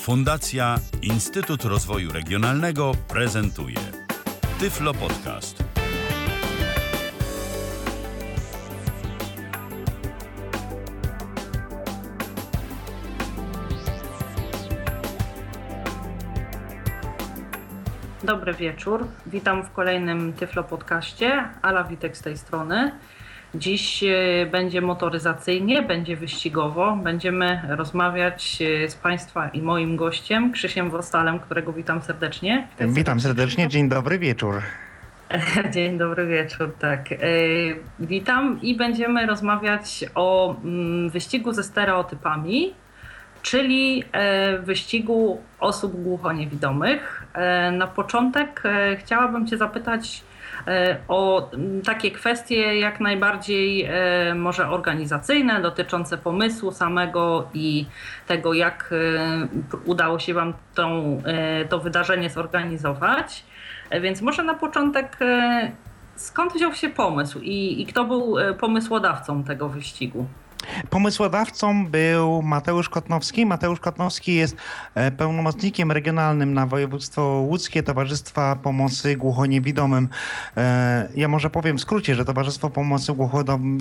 Fundacja Instytut Rozwoju Regionalnego prezentuje Tyflo Podcast. Dobry wieczór. Witam w kolejnym Tyflo Podcaście. Ala Witek z tej strony. Dziś e, będzie motoryzacyjnie, będzie wyścigowo. Będziemy rozmawiać e, z Państwa i moim gościem, Krzysiem Wostalem, którego witam serdecznie. Witam serdecznie, dzień dobry wieczór. Dzień dobry wieczór, tak. E, witam i będziemy rozmawiać o mm, wyścigu ze stereotypami, czyli wyścigu osób głuchoniewidomych. Na początek chciałabym Cię zapytać, o takie kwestie jak najbardziej e, może organizacyjne, dotyczące pomysłu samego i tego, jak e, udało się Wam tą, to wydarzenie zorganizować. Więc może na początek, skąd wziął się pomysł i, i kto był pomysłodawcą tego wyścigu? Pomysłodawcą był Mateusz Kotnowski. Mateusz Kotnowski jest e, pełnomocnikiem regionalnym na województwo łódzkie Towarzystwa Pomocy Głuchoniewidomym. E, ja może powiem w skrócie, że Towarzystwo Pomocy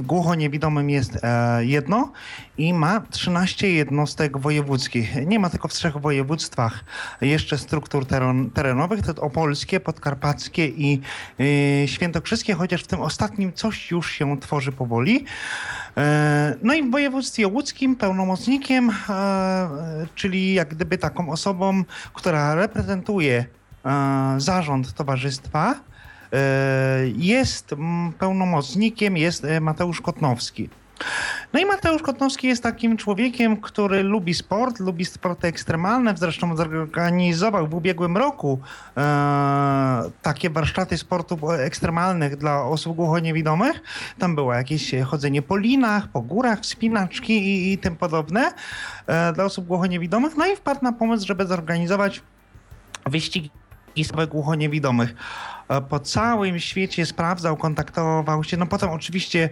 Głuchoniewidomym jest e, jedno i ma 13 jednostek wojewódzkich. Nie ma tylko w trzech województwach jeszcze struktur terenowych, to opolskie, podkarpackie i świętokrzyskie, chociaż w tym ostatnim coś już się tworzy powoli. No i w województwie łódzkim pełnomocnikiem, e, czyli jak gdyby taką osobą, która reprezentuje e, zarząd towarzystwa, e, jest pełnomocnikiem, jest Mateusz Kotnowski. No i Mateusz Kotnowski jest takim człowiekiem, który lubi sport, lubi sporty ekstremalne. Zresztą zorganizował w ubiegłym roku e, takie warsztaty sportów ekstremalnych dla osób głuchoniewidomych. Tam było jakieś chodzenie po linach, po górach, wspinaczki i, i tym podobne e, dla osób głuchoniewidomych. No i wpadł na pomysł, żeby zorganizować wyścigi głuchoniewidomych. E, po całym świecie sprawdzał, kontaktował się. No potem oczywiście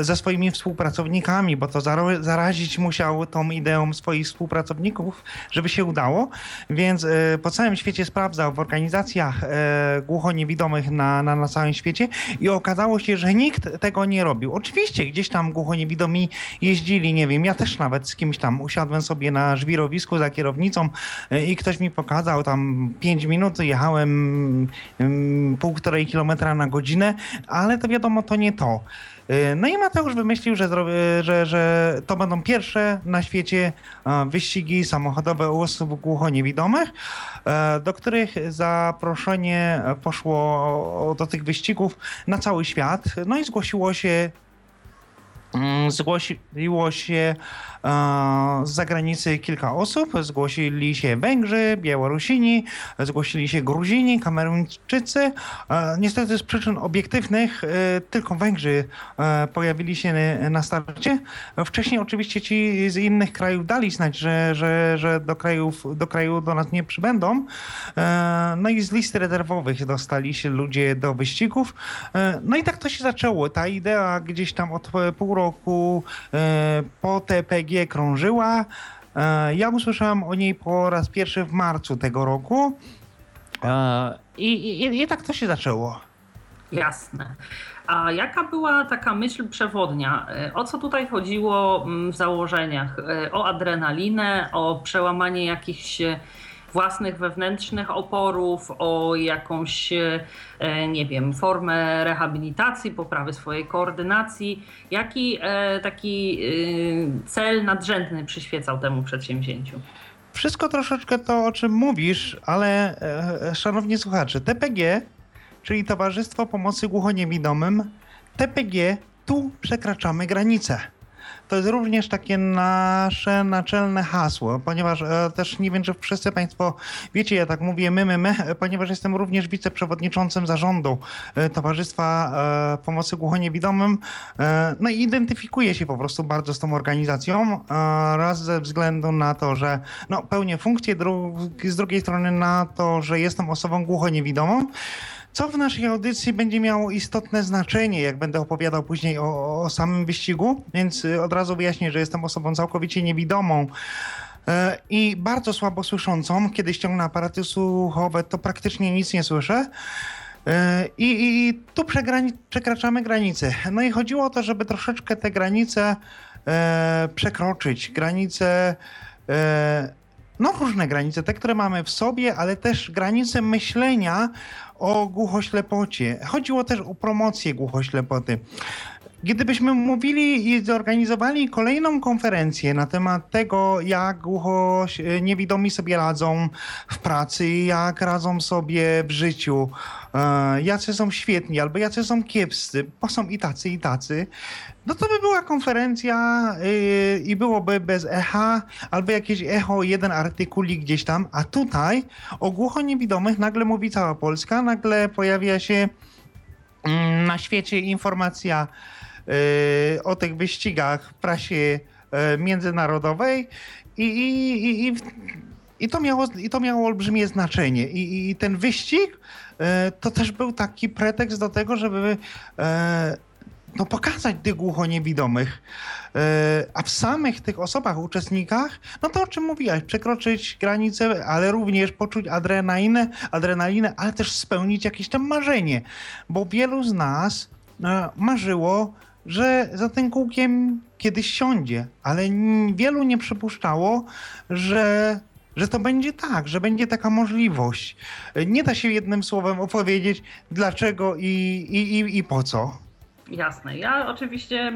ze swoimi współpracownikami, bo to zarazić musiał tą ideą swoich współpracowników, żeby się udało. Więc e, po całym świecie sprawdzał w organizacjach e, głuchoniewidomych na, na, na całym świecie i okazało się, że nikt tego nie robił. Oczywiście gdzieś tam głuchoniewidomi jeździli, nie wiem, ja też nawet z kimś tam usiadłem sobie na żwirowisku za kierownicą e, i ktoś mi pokazał tam 5 minut, jechałem półtorej kilometra na godzinę, ale to wiadomo, to nie to. Y, no i Mateusz wymyślił, że, że, że to będą pierwsze na świecie wyścigi samochodowe osób głuchoniewidomych, e, do których zaproszenie poszło do tych wyścigów na cały świat. No i zgłosiło się Zgłosiło się z zagranicy kilka osób. Zgłosili się Węgrzy, Białorusini, zgłosili się Gruzini, Kameruńczycy. Niestety z przyczyn obiektywnych e, tylko Węgrzy e, pojawili się na starcie. Wcześniej oczywiście ci z innych krajów dali znać, że, że, że do, krajów, do kraju do nas nie przybędą. E, no i z listy rezerwowych dostali się ludzie do wyścigów. No i tak to się zaczęło. Ta idea gdzieś tam od pół roku po TPG krążyła. E, ja usłyszałem o niej po raz pierwszy w marcu tego roku. E, I, i, i tak to się zaczęło. Jasne. A jaka była taka myśl przewodnia? E, o co tutaj chodziło mm, w założeniach? O adrenalinę, o przełamanie jakichś własnych wewnętrznych oporów, o jakąś, e, nie wiem, formę rehabilitacji, poprawy swojej koordynacji. Jaki e, taki e, cel nadrzędny przyświecał temu przedsięwzięciu? Wszystko troszeczkę to, o czym mówisz, ale szanowni słuchacze, TPG, czyli Towarzystwo Pomocy Głuchoniewidomym, TPG, tu przekraczamy granice. To jest również takie nasze naczelne hasło, ponieważ e, też nie wiem, czy wszyscy Państwo wiecie, ja tak mówię my, my, my, ponieważ jestem również wiceprzewodniczącym zarządu e, Towarzystwa e, Pomocy Głuchoniewidomym. No i identyfikuję się po prostu bardzo z tą organizacją. Raz ze względu na to, że no, pełnię funkcję, z drugiej strony na to, że jestem osobą głuchoniewidomą co w naszej audycji będzie miało istotne znaczenie, jak będę opowiadał później o, o samym wyścigu, więc y, od razu wyjaśnię, że jestem osobą całkowicie niewidomą. E, I bardzo słabo słyszącą, kiedy ściągnę aparaty słuchowe, to praktycznie nic nie słyszę. E, I, i, i tu przekraczamy granice. No i chodziło o to, żeby troszeczkę te granice e, przekroczyć. Granice, e, no różne granice, te, które mamy w sobie, ale też granice myślenia o głuchoślepocie. Chodziło też o promocję głuchoślepoty. Gdybyśmy mówili i zorganizowali kolejną konferencję na temat tego, jak głucho niewidomi sobie radzą w pracy, jak radzą sobie w życiu, e, jacy są świetni albo jacy są kiepscy, bo są i tacy, i tacy, no to by była konferencja yy, i byłoby bez echa, albo jakieś echo, jeden artykulik gdzieś tam, a tutaj o głuchoniewidomych nagle mówi cała Polska, nagle pojawia się mm, na świecie informacja o tych wyścigach w prasie yy, międzynarodowej i, i, i, i, i, to miało, i to miało olbrzymie znaczenie. I, i ten wyścig yy, to też był taki pretekst do tego, żeby no, pokazać tych głuchoniewidomych. Yy, a w samych tych osobach, uczestnikach, no to o czym mówiłaś, przekroczyć granice, ale również poczuć adrenalinę, adrenalinę, ale też spełnić jakieś tam marzenie. Bo wielu z nas marzyło, że za tym kółkiem kiedyś siądzie, ale wielu nie przypuszczało, że że to będzie tak, że będzie taka możliwość. Nie da się jednym słowem opowiedzieć dlaczego i, i, i, i po co. Jasne. Ja oczywiście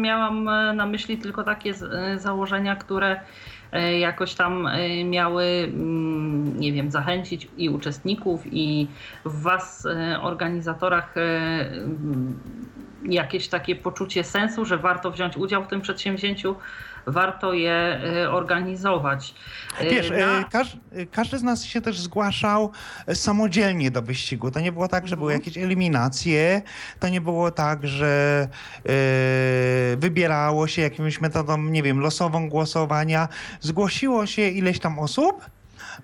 miałam na myśli tylko takie założenia, które jakoś tam e, miały, mm, nie wiem, zachęcić i uczestników, i w Was, e, organizatorach, jakieś takie poczucie sensu, że warto wziąć udział w tym przedsięwzięciu, warto je organizować. Wiesz, Na... każ, każdy z nas się też zgłaszał samodzielnie do wyścigu. To nie było tak, że były mhm. jakieś eliminacje, to nie było tak, że yy, wybierało się jakimś metodą, nie wiem, losową głosowania. Zgłosiło się ileś tam osób,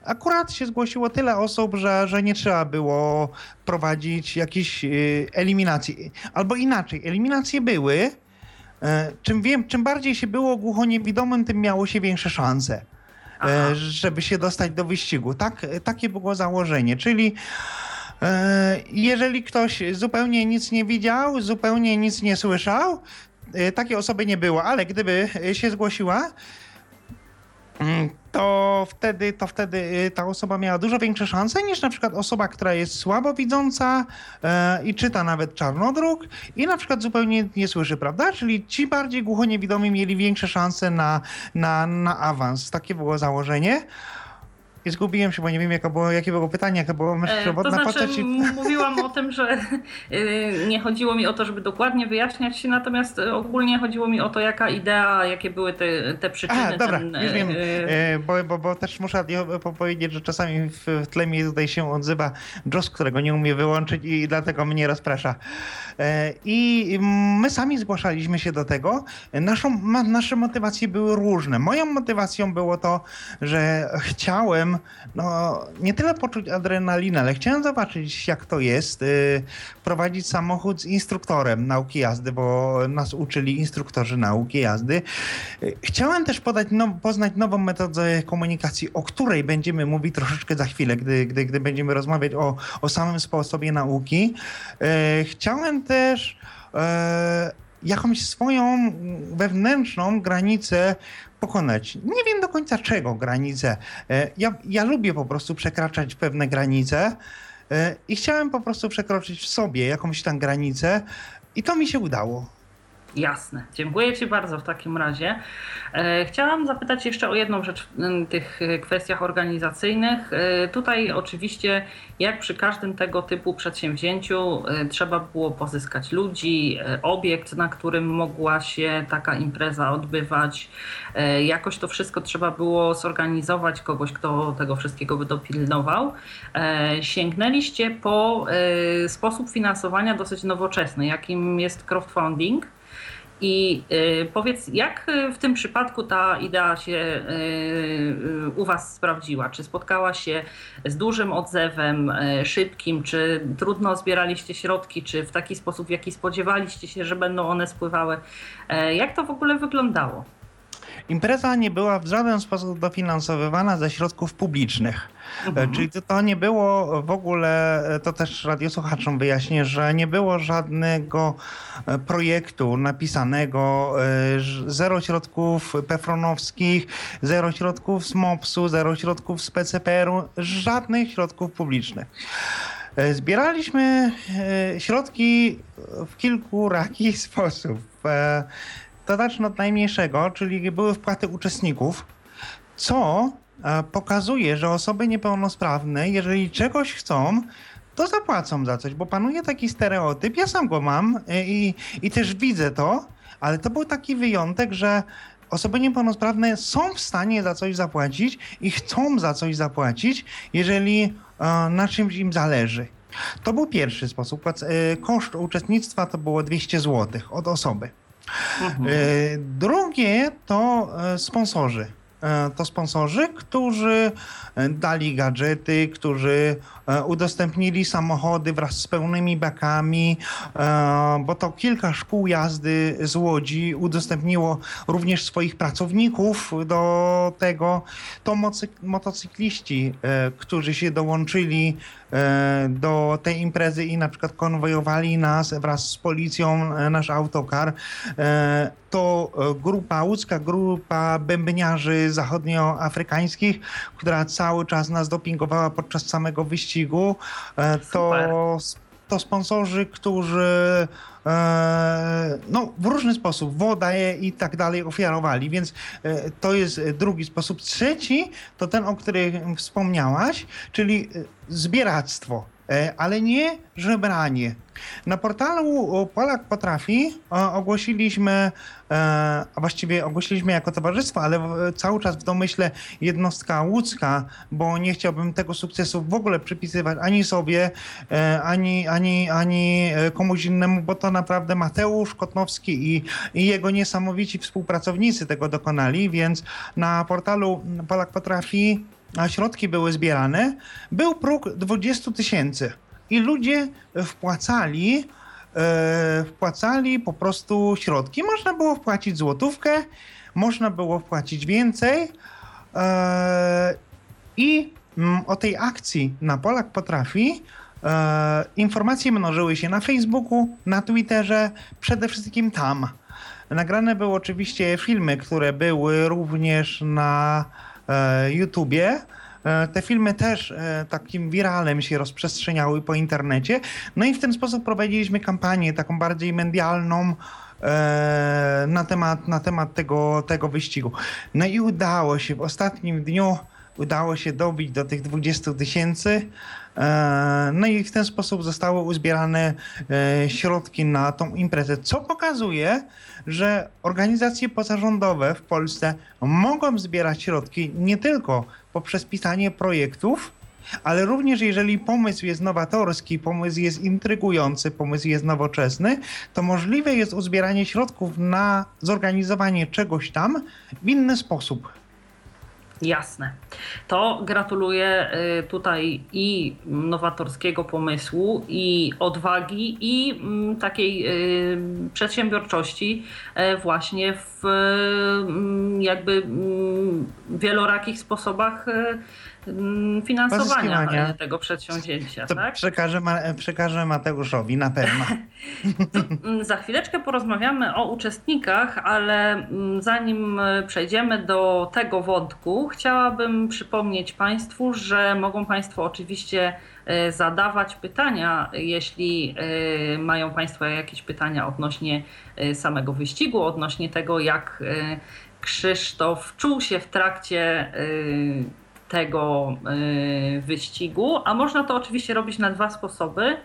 Akurat się zgłosiło tyle osób, że, że nie trzeba było prowadzić jakiejś eliminacji. Albo inaczej, eliminacje były. Czym, wiem, czym bardziej się było głuchoniewidomym, tym miało się większe szanse. Aha. żeby się dostać do wyścigu. Tak, takie było założenie, czyli jeżeli ktoś zupełnie nic nie widział, zupełnie nic nie słyszał, takiej osoby nie było, ale gdyby się zgłosiła, to wtedy, to wtedy y, ta osoba miała dużo większe szanse niż na przykład osoba, która jest słabowidząca e, i czyta nawet czarnodruk i na przykład zupełnie nie słyszy, prawda? Czyli ci bardziej głuchoniewidomi mieli większe szanse na, na, na awans. Takie było założenie. I zgubiłem się, bo nie wiem, jaka było, jakie było pytanie, jaka była myśl przewodna. To znaczy, mówiłam o tym, że y, nie chodziło mi o to, żeby dokładnie wyjaśniać się, natomiast ogólnie chodziło mi o to, jaka idea, jakie były te, te przyczyny. A, dobra, ten, już wiem, y, y, bo, bo, bo też muszę powiedzieć, że czasami w tle mi tutaj się odzywa Joss, którego nie umie wyłączyć i dlatego mnie rozprasza. E, I my sami zgłaszaliśmy się do tego. Naszą, nasze motywacje były różne. Moją motywacją było to, że chciałem no, nie tyle poczuć adrenalinę, ale chciałem zobaczyć, jak to jest y, prowadzić samochód z instruktorem nauki jazdy, bo nas uczyli instruktorzy nauki jazdy. Y, chciałem też podać now, poznać nową metodę komunikacji, o której będziemy mówić troszeczkę za chwilę, gdy, gdy, gdy będziemy rozmawiać o, o samym sposobie nauki. Y, chciałem też e, jakąś swoją wewnętrzną granicę pokonać. Nie wiem do końca czego granicę. E, ja, ja lubię po prostu przekraczać pewne granice e, i chciałem po prostu przekroczyć w sobie jakąś tam granicę i to mi się udało. Jasne. Dziękuję Ci bardzo w takim razie. E, chciałam zapytać jeszcze o jedną rzecz w tych kwestiach organizacyjnych. E, tutaj oczywiście, jak przy każdym tego typu przedsięwzięciu, e, trzeba było pozyskać ludzi, obiekt, na którym mogła się taka impreza odbywać. Jakoś to wszystko trzeba było zorganizować, kogoś, kto tego wszystkiego by dopilnował. Sięgnęliście po sposób finansowania dosyć nowoczesny, jakim jest crowdfunding. I y, powiedz, jak w tym przypadku ta idea się y, u Was sprawdziła? Czy spotkała się z dużym odzewem, y, szybkim, czy trudno zbieraliście środki, czy w taki sposób, w jaki spodziewaliście się, że będą one spływały? Jak to w ogóle wyglądało? Impreza nie była w żaden sposób dofinansowywana ze środków publicznych. Mhm. Czyli to, to, nie było w ogóle, to też radiosłuchaczom wyjaśnię, że nie było żadnego projektu napisanego, zero środków pefronowskich, zero środków z MOPS-u, zero środków z PCPR-u, żadnych środków publicznych. E, zbieraliśmy e, środki w kilku raki sposób. E, to zacznę od najmniejszego, czyli były wpłaty uczestników, co pokazuje, że osoby niepełnosprawne, jeżeli czegoś chcą, to zapłacą za coś, bo panuje taki stereotyp, ja sam go mam i, i też widzę to, ale to był taki wyjątek, że osoby niepełnosprawne są w stanie za coś zapłacić i chcą za coś zapłacić, jeżeli na czymś im zależy. To był pierwszy sposób. E, koszt uczestnictwa to było 200 zł od osoby. E, drugie to e, sponsorzy. To sponsorzy, którzy dali gadżety, którzy E, udostępnili samochody wraz z pełnymi bakami, e, bo to kilka szkół jazdy z Łodzi udostępniło również swoich pracowników do tego. To motocykliści, e, którzy się dołączyli do tej imprezy i na przykład konwojowali nas wraz z policją, nasz autokar. To grupa, łódzka grupa bębniarzy zachodnioafrykańskich, która cały czas nas dopingowała podczas samego wyścigu e, to, to sponsorzy, którzy e, no, w różny sposób wodę i tak dalej ofiarowali, więc e, to jest drugi sposób. Trzeci to ten, o którym wspomniałaś, czyli zbieractwo, ale nie żebranie. Na portalu Polak Potrafi ogłosiliśmy, e, a właściwie ogłosiliśmy jako towarzystwo, ale cały czas w domyśle jednostka łódzka, bo nie chciałbym tego sukcesu w ogóle przypisywać ani sobie, e, ani, ani, ani e, komuś innemu, bo to naprawdę Mateusz Kotnowski i, i jego niesamowici współpracownicy tego dokonali, więc na portalu Polak Potrafi a środki były zbierane, był próg 20 tysięcy i ludzie wpłacali, e, wpłacali po prostu środki. Można było wpłacić złotówkę, można było wpłacić więcej e, i mm, o tej akcji na Polak Potrafi e, informacje mnożyły się na Facebooku, na Twitterze, przede wszystkim tam. Nagrane były oczywiście filmy, które były również na YouTubie. E, te filmy też e, takim wiralem się rozprzestrzeniały po internecie. No i w ten sposób prowadziliśmy kampanię taką bardziej medialną e, na temat, na temat tego, tego wyścigu. No i udało się w ostatnim dniu udało się dobić do tych 20 tysięcy. No i w ten sposób zostały uzbierane środki na tą imprezę, co pokazuje, że organizacje pozarządowe w Polsce mogą zbierać środki nie tylko poprzez pisanie projektów, ale również jeżeli pomysł jest nowatorski, pomysł jest intrygujący, pomysł jest nowoczesny, to możliwe jest uzbieranie środków na zorganizowanie czegoś tam w inny sposób. Jasne. To gratuluję y, tutaj i nowatorskiego pomysłu, i odwagi, i mm, takiej y, przedsiębiorczości e, właśnie w mm, jakby mm, wielorakich sposobach finansowania tego przedsięwzięcia. To tak? przekażę, przekażę Mateuszowi na pewno. Mm, za chwileczkę porozmawiamy o uczestnikach, ale mm, zanim e, przejdziemy do tego wątku, chciałabym przypomnieć Państwu, że mogą Państwo oczywiście e, zadawać pytania, jeśli e, mają Państwo jakieś pytania odnośnie samego wyścigu, odnośnie tego, jak Krzysztof czuł się w trakcie tego y, wyścigu, a można to oczywiście robić na dwa sposoby.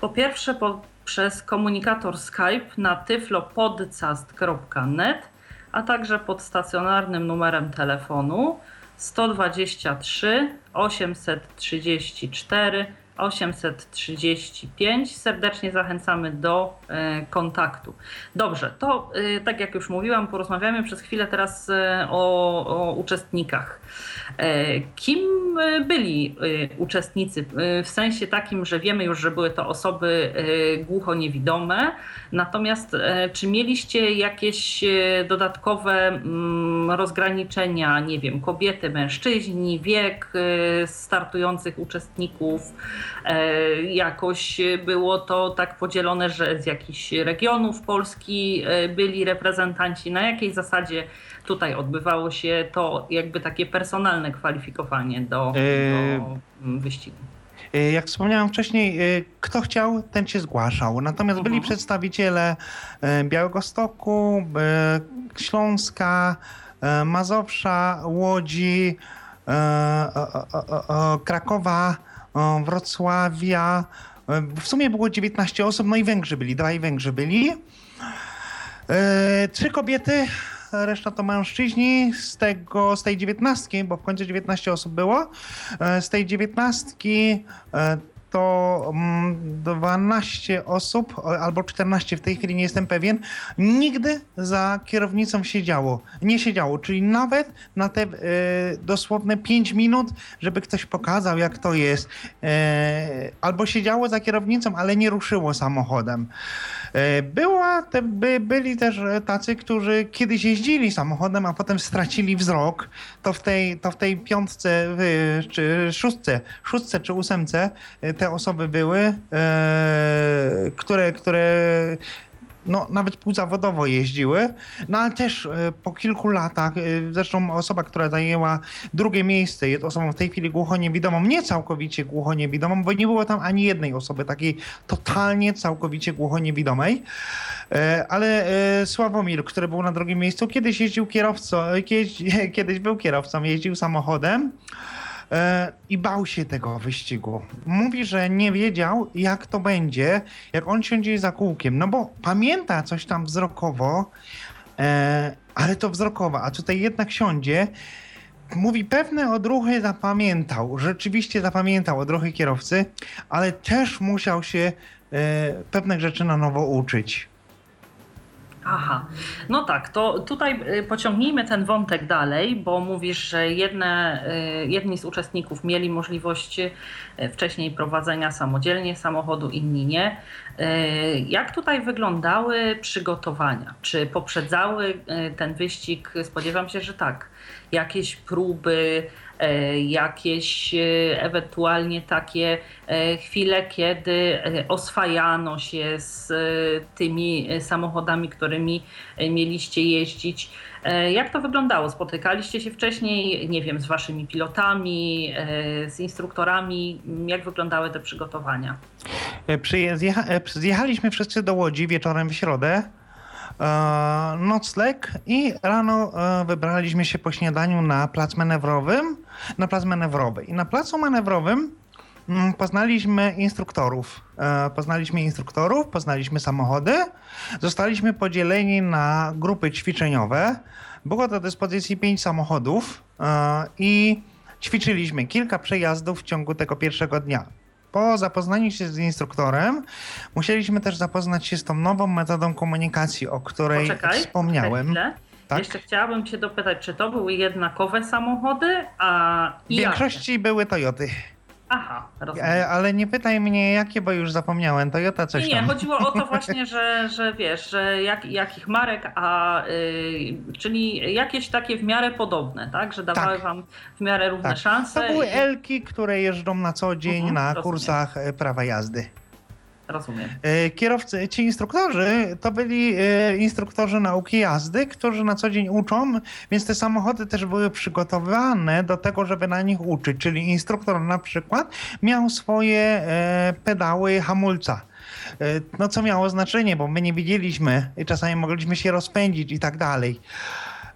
Po pierwsze poprzez komunikator Skype na tyflopodcast.net, a także pod stacjonarnym numerem telefonu 123 834 835. Serdecznie zachęcamy do e, kontaktu. Dobrze, to e, tak jak już mówiłam, porozmawiamy przez chwilę teraz e, o, o uczestnikach. Kim byli uczestnicy, w sensie takim, że wiemy już, że były to osoby głucho-niewidome. Natomiast czy mieliście jakieś dodatkowe mm, rozgraniczenia, nie wiem, kobiety, mężczyźni, wiek startujących uczestników? Jakoś było to tak podzielone, że z jakichś regionów Polski byli reprezentanci? Na jakiej zasadzie tutaj odbywało się to jakby takie personalne kwalifikowanie do, yy, do mm, wyścigu? Jak wspomniałem wcześniej, kto chciał, ten się zgłaszał. Natomiast byli mhm. przedstawiciele Białego Stoku, Śląska, Mazowsza, Łodzi, Krakowa, Wrocławia. W sumie było 19 osób, no i Węgrzy byli, dwaj Węgrzy byli. Trzy kobiety, reszta to mężczyźni. Z tego, z tej dziewiętnastki, bo w końcu 19 osób było, e, z tej dziewiętnastki e, to 12 mm, osób, albo 14 w tej chwili, nie jestem pewien, nigdy za kierownicą siedziało. Nie siedziało, czyli nawet na te e, dosłowne 5 minut, żeby ktoś pokazał, jak to jest. albo siedziało za kierownicą, ale nie ruszyło samochodem. E, była, te, by, byli też tacy, którzy kiedyś jeździli samochodem, a potem stracili wzrok. To w tej, to w tej piątce, czy szóstce, szóstce czy ósemce e, te osoby były, e, które, które no, nawet półzawodowo jeździły, no ale też e, po kilku latach, e, zresztą osoba, która zajęła drugie miejsce, jest osobą w tej chwili głuchoniewidomą, nie całkowicie głuchoniewidomą, bo nie było tam ani jednej osoby takiej totalnie, całkowicie głuchoniewidomej, e, ale Sławomir, który był na drugim miejscu, kiedyś jeździł kierowcą, kiedyś, kiedyś był kierowcą, jeździł samochodem, i bał się tego wyścigu. Mówi, że nie wiedział, jak to będzie, jak on siądzie za kółkiem. No bo pamięta coś tam wzrokowo, e, ale to wzrokowo, a tutaj jednak siądzie. Mówi, pewne odruchy zapamiętał, rzeczywiście zapamiętał odruchy kierowcy, ale też musiał się e, pewnych rzeczy na nowo uczyć. Aha, no tak, to tutaj y, pociągnijmy ten wątek dalej, bo mówisz, że jedne, y, jedni z uczestników mieli możliwość y, wcześniej prowadzenia samodzielnie samochodu, inni nie. Jak tutaj wyglądały przygotowania? Czy poprzedzały ten wyścig? Spodziewam się, że tak. Jakieś próby, jakieś e, ewentualnie takie e, chwile, kiedy oswajano się z tymi samochodami, którymi mieliście jeździć. Jak to wyglądało? Spotykaliście się wcześniej, nie wiem, z waszymi pilotami, z instruktorami? Jak wyglądały te przygotowania? Zjechaliśmy wszyscy do Łodzi wieczorem w środę. E, nocleg i rano e, wybraliśmy się po śniadaniu na plac manewrowym, na plac manewrowy. I na placu manewrowym mm, poznaliśmy instruktorów. E, poznaliśmy instruktorów, poznaliśmy samochody. Zostaliśmy podzieleni na grupy ćwiczeniowe. Było do dyspozycji pięć samochodów i ćwiczyliśmy kilka przejazdów w ciągu tego pierwszego dnia po zapoznaniu się z instruktorem, musieliśmy też zapoznać się z tą nową metodą komunikacji, o której Poczekaj, wspomniałem. Tak? Jeszcze chciałabym Cię dopytać, czy to były jednakowe samochody, a W większości jakie? były Toyoty. Aha, rozumiem. E, ale nie pytaj mnie jakie, bo już zapomniałem. Toyota coś nie, tam. Nie, chodziło o to właśnie, że, że wiesz, że jak, jakich marek, a y, czyli jakieś takie w miarę podobne, tak? Że dawały tak. wam w miarę równe tak. szanse. To były i... Elki, które jeżdżą na co dzień uh mhm, -huh, na rozumiem. kursach e, prawa jazdy. Rozumiem. E, kierowcy, ci instruktorzy to byli e, instruktorzy nauki jazdy, którzy na co dzień uczą, więc te samochody też były przygotowane do tego, żeby na nich uczyć. Czyli instruktor na przykład miał swoje e, pedały hamulca. No co miało znaczenie, bo my nie widzieliśmy i czasami mogliśmy się rozpędzić i tak dalej.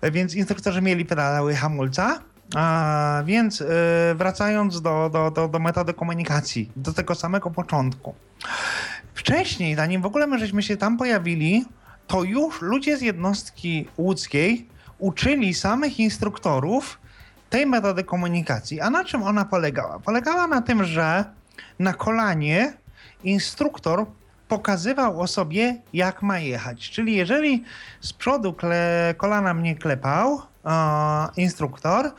Więc instruktorzy mieli pedały hamulca, a więc wracając do, do, do, do metody komunikacji, do tego samego początku. Wcześniej, zanim w ogóle my żeśmy się tam pojawili, to już ludzie z jednostki łódzkiej uczyli samych instruktorów tej metody komunikacji. A na czym ona polegała? Polegała na tym, że na kolanie instruktor pokazywał osobie, jak ma jechać. Czyli jeżeli z przodu kle, kolana mnie klepał, instruktor,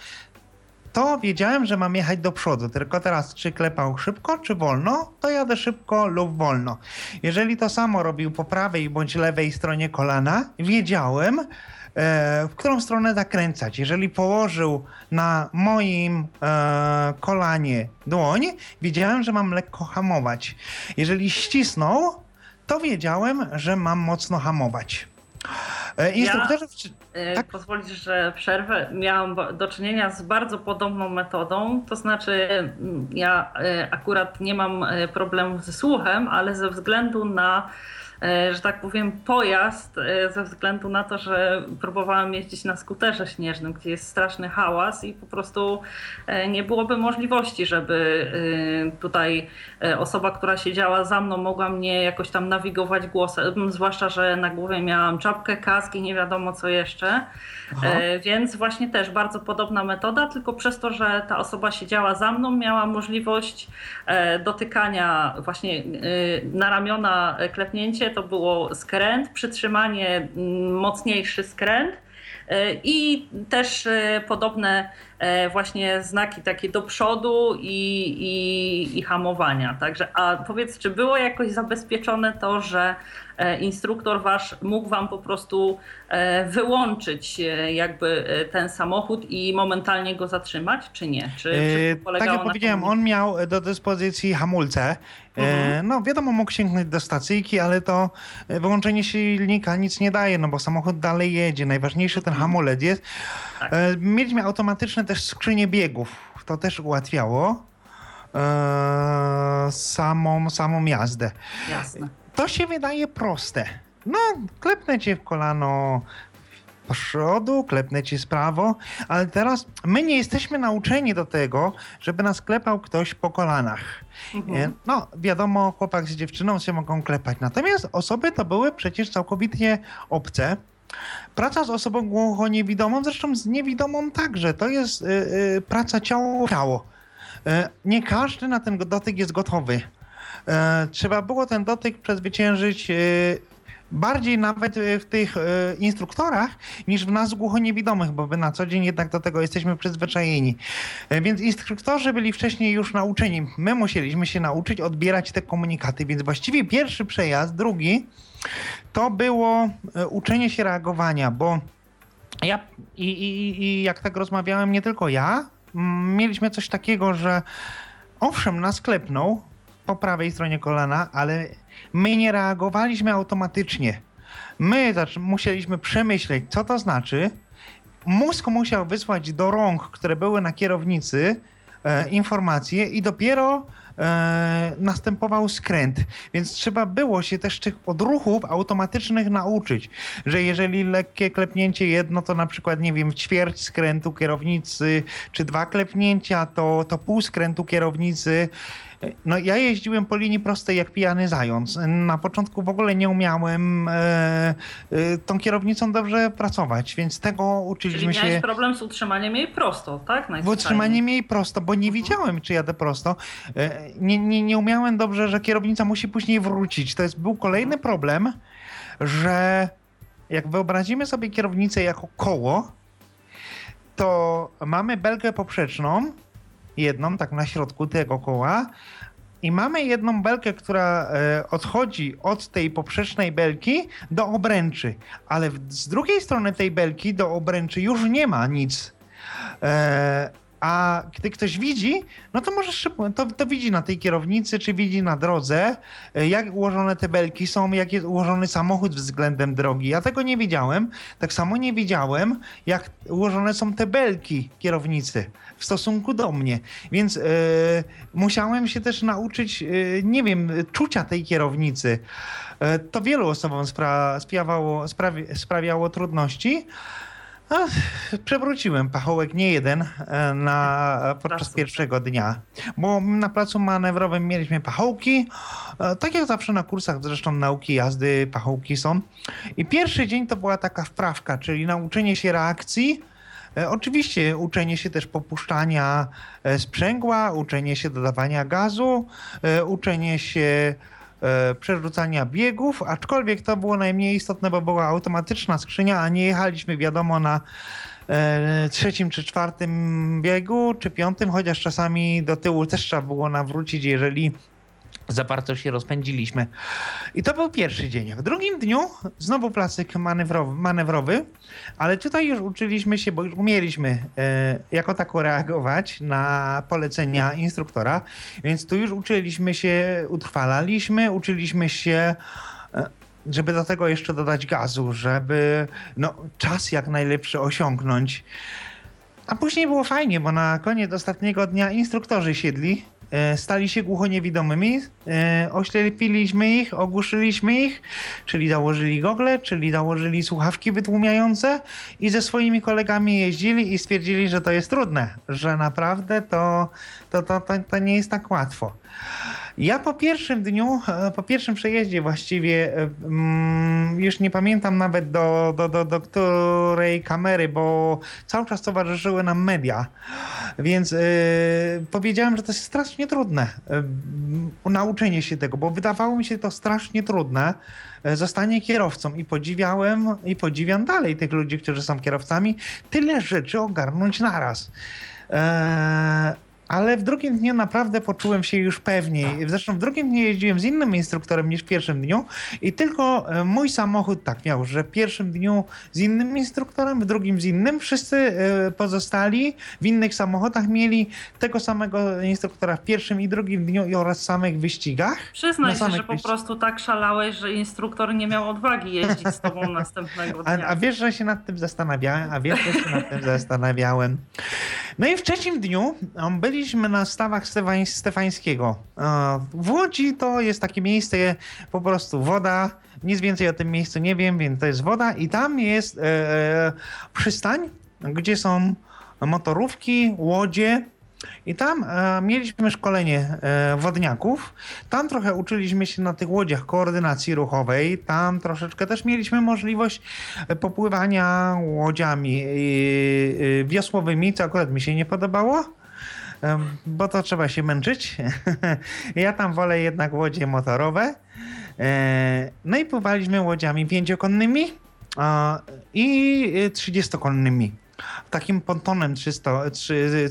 to wiedziałem, że mam jechać do przodu. Tylko teraz, czy klepał szybko, czy wolno, to jadę szybko lub wolno. Jeżeli to samo robił po prawej bądź lewej stronie kolana, wiedziałem, e, w którą stronę zakręcać. Jeżeli położył na moim e, kolanie dłoń, wiedziałem, że mam lekko hamować. Jeżeli ścisnął, to wiedziałem, że mam mocno hamować. E, instruktorzy... Ja, tak? Pozwolisz, że przerwę. Miałam do czynienia z bardzo podobną metodą, to znaczy mm, ja akurat nie mam problemów ze słuchem, ale ze względu na E, że tak powiem, pojazd e, ze względu na to, że próbowałam jeździć na skuterze śnieżnym, gdzie jest straszny hałas i po prostu e, nie byłoby możliwości, żeby tutaj osoba, która siedziała za mną, mogła mnie jakoś tam nawigować głosem, zwłaszcza, że na głowie miałam czapkę, kask i nie wiadomo co jeszcze. Aha. Więc właśnie też bardzo podobna metoda, tylko przez to, że ta osoba siedziała za mną, miała możliwość dotykania właśnie na ramiona klepnięcie to było skręt, przytrzymanie, mm, mocniejszy skręt. E, I też e, podobne e, właśnie znaki takie do przodu i, i, i hamowania. Także, a powiedz, czy było jakoś zabezpieczone to, że instruktor wasz mógł wam po prostu wyłączyć jakby ten samochód i momentalnie go zatrzymać, czy nie? Czy, czy tak jak powiedziałem, on miał do dyspozycji hamulce Mhm. No wiadomo, mógł sięgnąć do stacyjki, ale to e, wyłączenie silnika nic nie daje, no bo samochód dalej jedzie. Najważniejszy ten mhm. hamulec jest. Tak. E, mieliśmy automatyczne też skrzynie biegów. To też ułatwiało e, samą, samą jazdę. Jasne. To się wydaje proste. No, klepnę cię w kolano, przodu, klepnę ci z prawo, ale teraz my nie jesteśmy nauczeni do tego, żeby nas klepał ktoś po kolanach. Mhm. No, wiadomo, chłopak z dziewczyną się mogą klepać. Natomiast osoby to były przecież całkowicie obce. Praca z osobą głuchoniewidomą, zresztą z niewidomą także, to jest yy, praca ciało-ciało. Yy, nie każdy na ten dotyk jest gotowy. Yy, trzeba było ten dotyk przezwyciężyć y, bardziej nawet e, w tych e, instruktorach niż w nas głuchoniewidomych, bo my na co dzień jednak do tego jesteśmy przyzwyczajeni. E, więc instruktorzy byli wcześniej już nauczeni. My musieliśmy się nauczyć odbierać te komunikaty, więc właściwie pierwszy przejazd, drugi, to było uczenie się reagowania, bo ja i, i, i jak tak rozmawiałem, nie tylko ja, mieliśmy coś takiego, że owszem, nas klepnął po prawej stronie kolana, ale My nie reagowaliśmy automatycznie. My musieliśmy przemyśleć, co to znaczy. Mózg musiał wysłać do rąk, które były na kierownicy, e, informacje i dopiero e, następował skręt. Więc trzeba było się też tych odruchów automatycznych nauczyć, że jeżeli lekkie klepnięcie jedno, to na przykład, nie wiem, ćwierć skrętu kierownicy, czy dwa klepnięcia, to, to pół skrętu kierownicy. No ja jeździłem po linii prostej jak pijany zając. Na początku w ogóle nie umiałem e, e, tą kierownicą dobrze pracować, więc tego uczyliśmy Czyli się. problem z utrzymaniem jej prosto, tak? W utrzymaniem jej prosto, bo nie mhm. widziałem, czy jadę prosto. E, nie, nie, nie umiałem dobrze, że kierownica musi później wrócić. To jest był kolejny problem, że jak wyobrazimy sobie kierownicę jako koło, to mamy belkę poprzeczną, jedną, tak na środku tego koła. I mamy jedną belkę, która e, odchodzi od tej poprzecznej belki do obręczy, ale z drugiej strony tej belki do obręczy już nie ma nic. A gdy ktoś widzi, no to może szybko, to, to widzi na tej kierownicy, czy widzi na drodze, e, jak ułożone te belki są, jak jest ułożony samochód względem drogi. Ja tego nie wiedziałem. Tak samo nie wiedziałem, jak ułożone są te belki kierownicy w stosunku do mnie. Więc yy, musiałem się też nauczyć, yy, nie wiem, czucia tej kierownicy. Yy, to wielu osobom spra sprawiało, sprawi sprawiało trudności. A, przewróciłem. Pachołek nie jeden e, na, podczas pierwszego dnia, bo na placu manewrowym mieliśmy pachołki, e, tak jak zawsze na kursach zresztą nauki jazdy pachołki są. I pierwszy dzień to była taka wprawka, czyli nauczenie się reakcji, e, Oczywiście uczenie się też popuszczania sprzęgła, uczenie się dodawania gazu, uczenie się e, przerzucania biegów, aczkolwiek to było najmniej istotne, bo była automatyczna skrzynia, a nie jechaliśmy wiadomo na e, trzecim czy czwartym biegu, czy piątym, chociaż czasami do tyłu też trzeba było nawrócić, jeżeli za bardzo się rozpędziliśmy. I to był pierwszy dzień. W drugim dniu znowu placyk manewrowy, manewrowy ale tutaj już uczyliśmy się, bo już umieliśmy e, jako tako reagować na polecenia instruktora, więc tu już uczyliśmy się, utrwalaliśmy, uczyliśmy się e, żeby do tego jeszcze dodać gazu, żeby no, czas jak najlepszy osiągnąć. A później było fajnie, bo na koniec ostatniego dnia instruktorzy siedli stali się głuchoniewidomymi, e, oślepiliśmy ich, ogłuszyliśmy ich, czyli założyli gogle, czyli założyli słuchawki wytłumiające i ze swoimi kolegami jeździli i stwierdzili, że to jest trudne, że naprawdę to, to, to, to, to nie jest tak łatwo. Ja po pierwszym dniu, e, po pierwszym przejeździe właściwie, e, mm, już nie pamiętam nawet do, do, do, do której kamery, bo cały czas towarzyszyły nam media, więc yy, powiedziałem, że to jest strasznie trudne nauczenie się tego, bo wydawało mi się to strasznie trudne zostanie kierowcą i podziwiałem i podziwiam dalej tych ludzi, którzy są kierowcami, tyle rzeczy ogarnąć naraz. Eee, ale w drugim dniu naprawdę poczułem się już pewniej. Zresztą w drugim dniu jeździłem z innym instruktorem niż w pierwszym dniu i tylko e, mój samochód tak miał, że w pierwszym dniu z innym instruktorem, w drugim z innym. Wszyscy e, pozostali w innych samochodach mieli tego samego instruktora w pierwszym i drugim dniu oraz samych wyścigach. Przyznaj się, że po prostu tak szalałeś, że instruktor nie miał odwagi jeździć z tobą następnego dnia. A, a wiesz, że się nad tym zastanawiałem, a wiesz, że się nad tym zastanawiałem. No i w trzecim dniu byliśmy na stawach Stefańskiego. W Łodzi to jest takie miejsce, po prostu woda. Nic więcej o tym miejscu nie wiem, więc to jest woda i tam jest e, e przystań, gdzie są motorówki, łodzie, i tam e, mieliśmy szkolenie e, wodniaków. Tam trochę uczyliśmy się na tych łodziach koordynacji ruchowej. Tam troszeczkę też mieliśmy możliwość e, popływania łodziami e, wiosłowymi, co akurat mi się nie podobało. E, bo to trzeba się męczyć. ja tam wolę jednak łodzie motorowe. No i pływaliśmy łodziami pięciokonnymi i trzydziestokonnymi takim pontonem 300,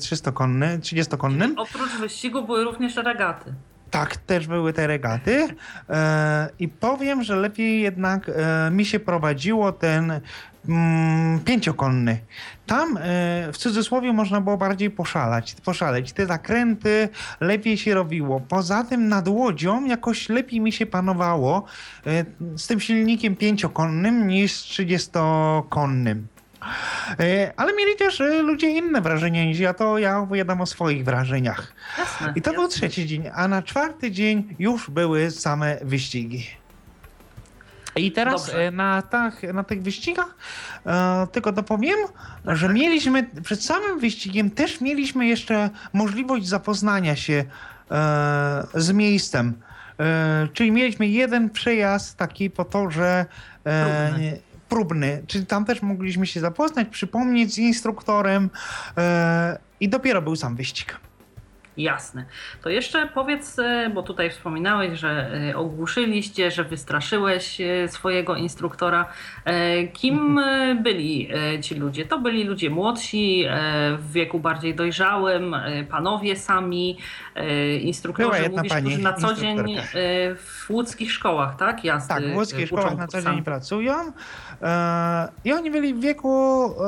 300 konny, 30-konnym. Oprócz wyścigu były również regaty. Tak, też były te regaty. E, I powiem, że lepiej jednak e, mi się prowadziło ten mm, pięciokonny. Tam e, w cudzysłowie można było bardziej poszalać, poszaleć. Te zakręty lepiej się robiło. Poza tym nad łodzią jakoś lepiej mi się panowało e, z tym silnikiem pięciokonnym niż trzydziestokonnym. E, ale mieli też ludzie inne wrażenia niż ja, to ja opowiadam o swoich wrażeniach. Jasne, I to jasne. był trzeci dzień, a na czwarty dzień już były same wyścigi. I teraz e, na, tak, na tych wyścigach e, tylko dopowiem, tak, że tak. mieliśmy przed samym wyścigiem też mieliśmy jeszcze możliwość zapoznania się e, z miejscem. E, czyli mieliśmy jeden przejazd taki po torze próbny, czyli tam też mogliśmy się zapoznać, przypomnieć z instruktorem e, i dopiero był sam wyścig. Jasne. To jeszcze powiedz, e, bo tutaj wspominałeś, że e, ogłuszyliście, że wystraszyłeś e, swojego instruktora. Kim byli ci ludzie? To byli ludzie młodsi, w wieku bardziej dojrzałym, panowie sami, instruktorzy, mówisz, którzy na co dzień w łódzkich szkołach, tak? Jazdy tak, w łódzkich szkołach na co dzień pracują. I oni byli w wieku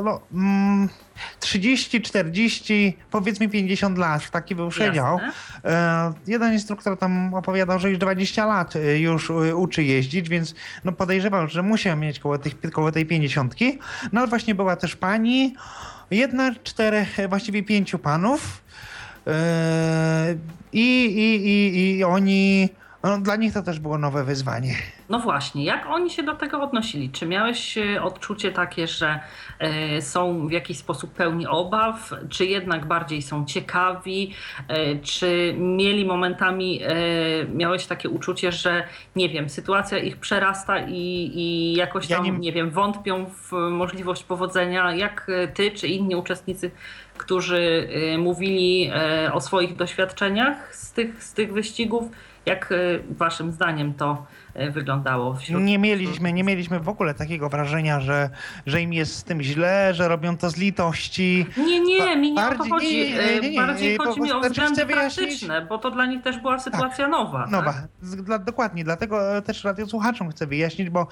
no, mm, 30, 40, powiedzmy 50 lat, taki był przedział. E, jeden instruktor tam opowiadał, że już 20 lat e, już e, uczy jeździć, więc no podejrzewał, że musiał mieć koło, tych, koło tej 50. No ale właśnie była też pani, jedna, czterech, właściwie pięciu panów. I, i, i, i oni no, dla nich to też było nowe wyzwanie. No właśnie, jak oni się do tego odnosili? Czy miałeś e, odczucie takie, że e, są w jakiś sposób pełni obaw, czy jednak bardziej są ciekawi, e, czy mieli momentami, miałeś takie uczucie, że nie wiem, sytuacja ich przerasta i, i jakoś tam, ja nie... nie wiem, wątpią w możliwość powodzenia, jak ty czy inni uczestnicy, którzy mówili o swoich doświadczeniach z tych, z tych wyścigów, Jak waszym zdaniem to wyglądało? Wśród... Nie mieliśmy, nie mieliśmy w ogóle takiego wrażenia, że, że im jest z tym źle, że robią to z litości. Nie, nie, mi nie o to chodzi. Nie, nie, nie, Bardziej chodzi mi o względy praktyczne, bo to dla nich też była sytuacja tak, nowa. Nowa, tak? dokładnie. Dlatego też radiosłuchaczom chcę wyjaśnić, bo,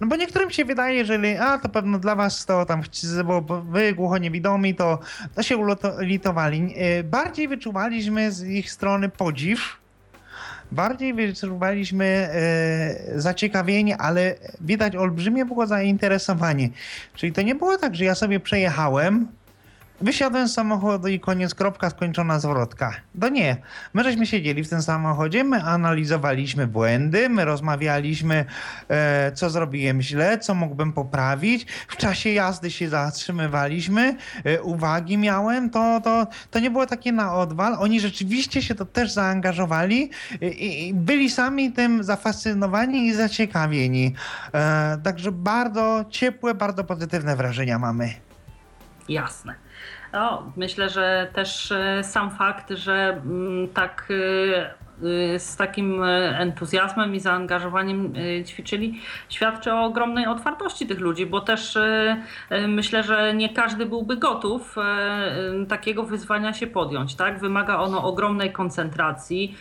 no bo niektórym się wydaje, że a to pewno dla was to tam, bo wy głuchoniewidomi, to, to się ulitowali. Bardziej wyczuwaliśmy z ich strony podziw, bardziej wyczuwaliśmy e, zaciekawienie, ale widać olbrzymie było zainteresowanie. Czyli to nie było tak, że ja sobie przejechałem, Wysiadłem z samochodu i koniec, kropka, skończona zwrotka. To nie. My żeśmy siedzieli w tym samochodzie, my analizowaliśmy błędy, my rozmawialiśmy, e, co zrobiłem źle, co mógłbym poprawić. W czasie jazdy się zatrzymywaliśmy, e, uwagi miałem, to, to, to nie było takie na odwal. Oni rzeczywiście się to też zaangażowali i, i byli sami tym zafascynowani i zaciekawieni. E, także bardzo ciepłe, bardzo pozytywne wrażenia mamy. Jasne. No, myślę, że też e, sam fakt, że mm, tak e, Y, z takim e, entuzjazmem i zaangażowaniem e, ćwiczyli, świadczy o ogromnej otwartości tych ludzi, bo też e, myślę, że nie każdy byłby gotów takiego wyzwania się podjąć. Tak? Wymaga ono ogromnej koncentracji,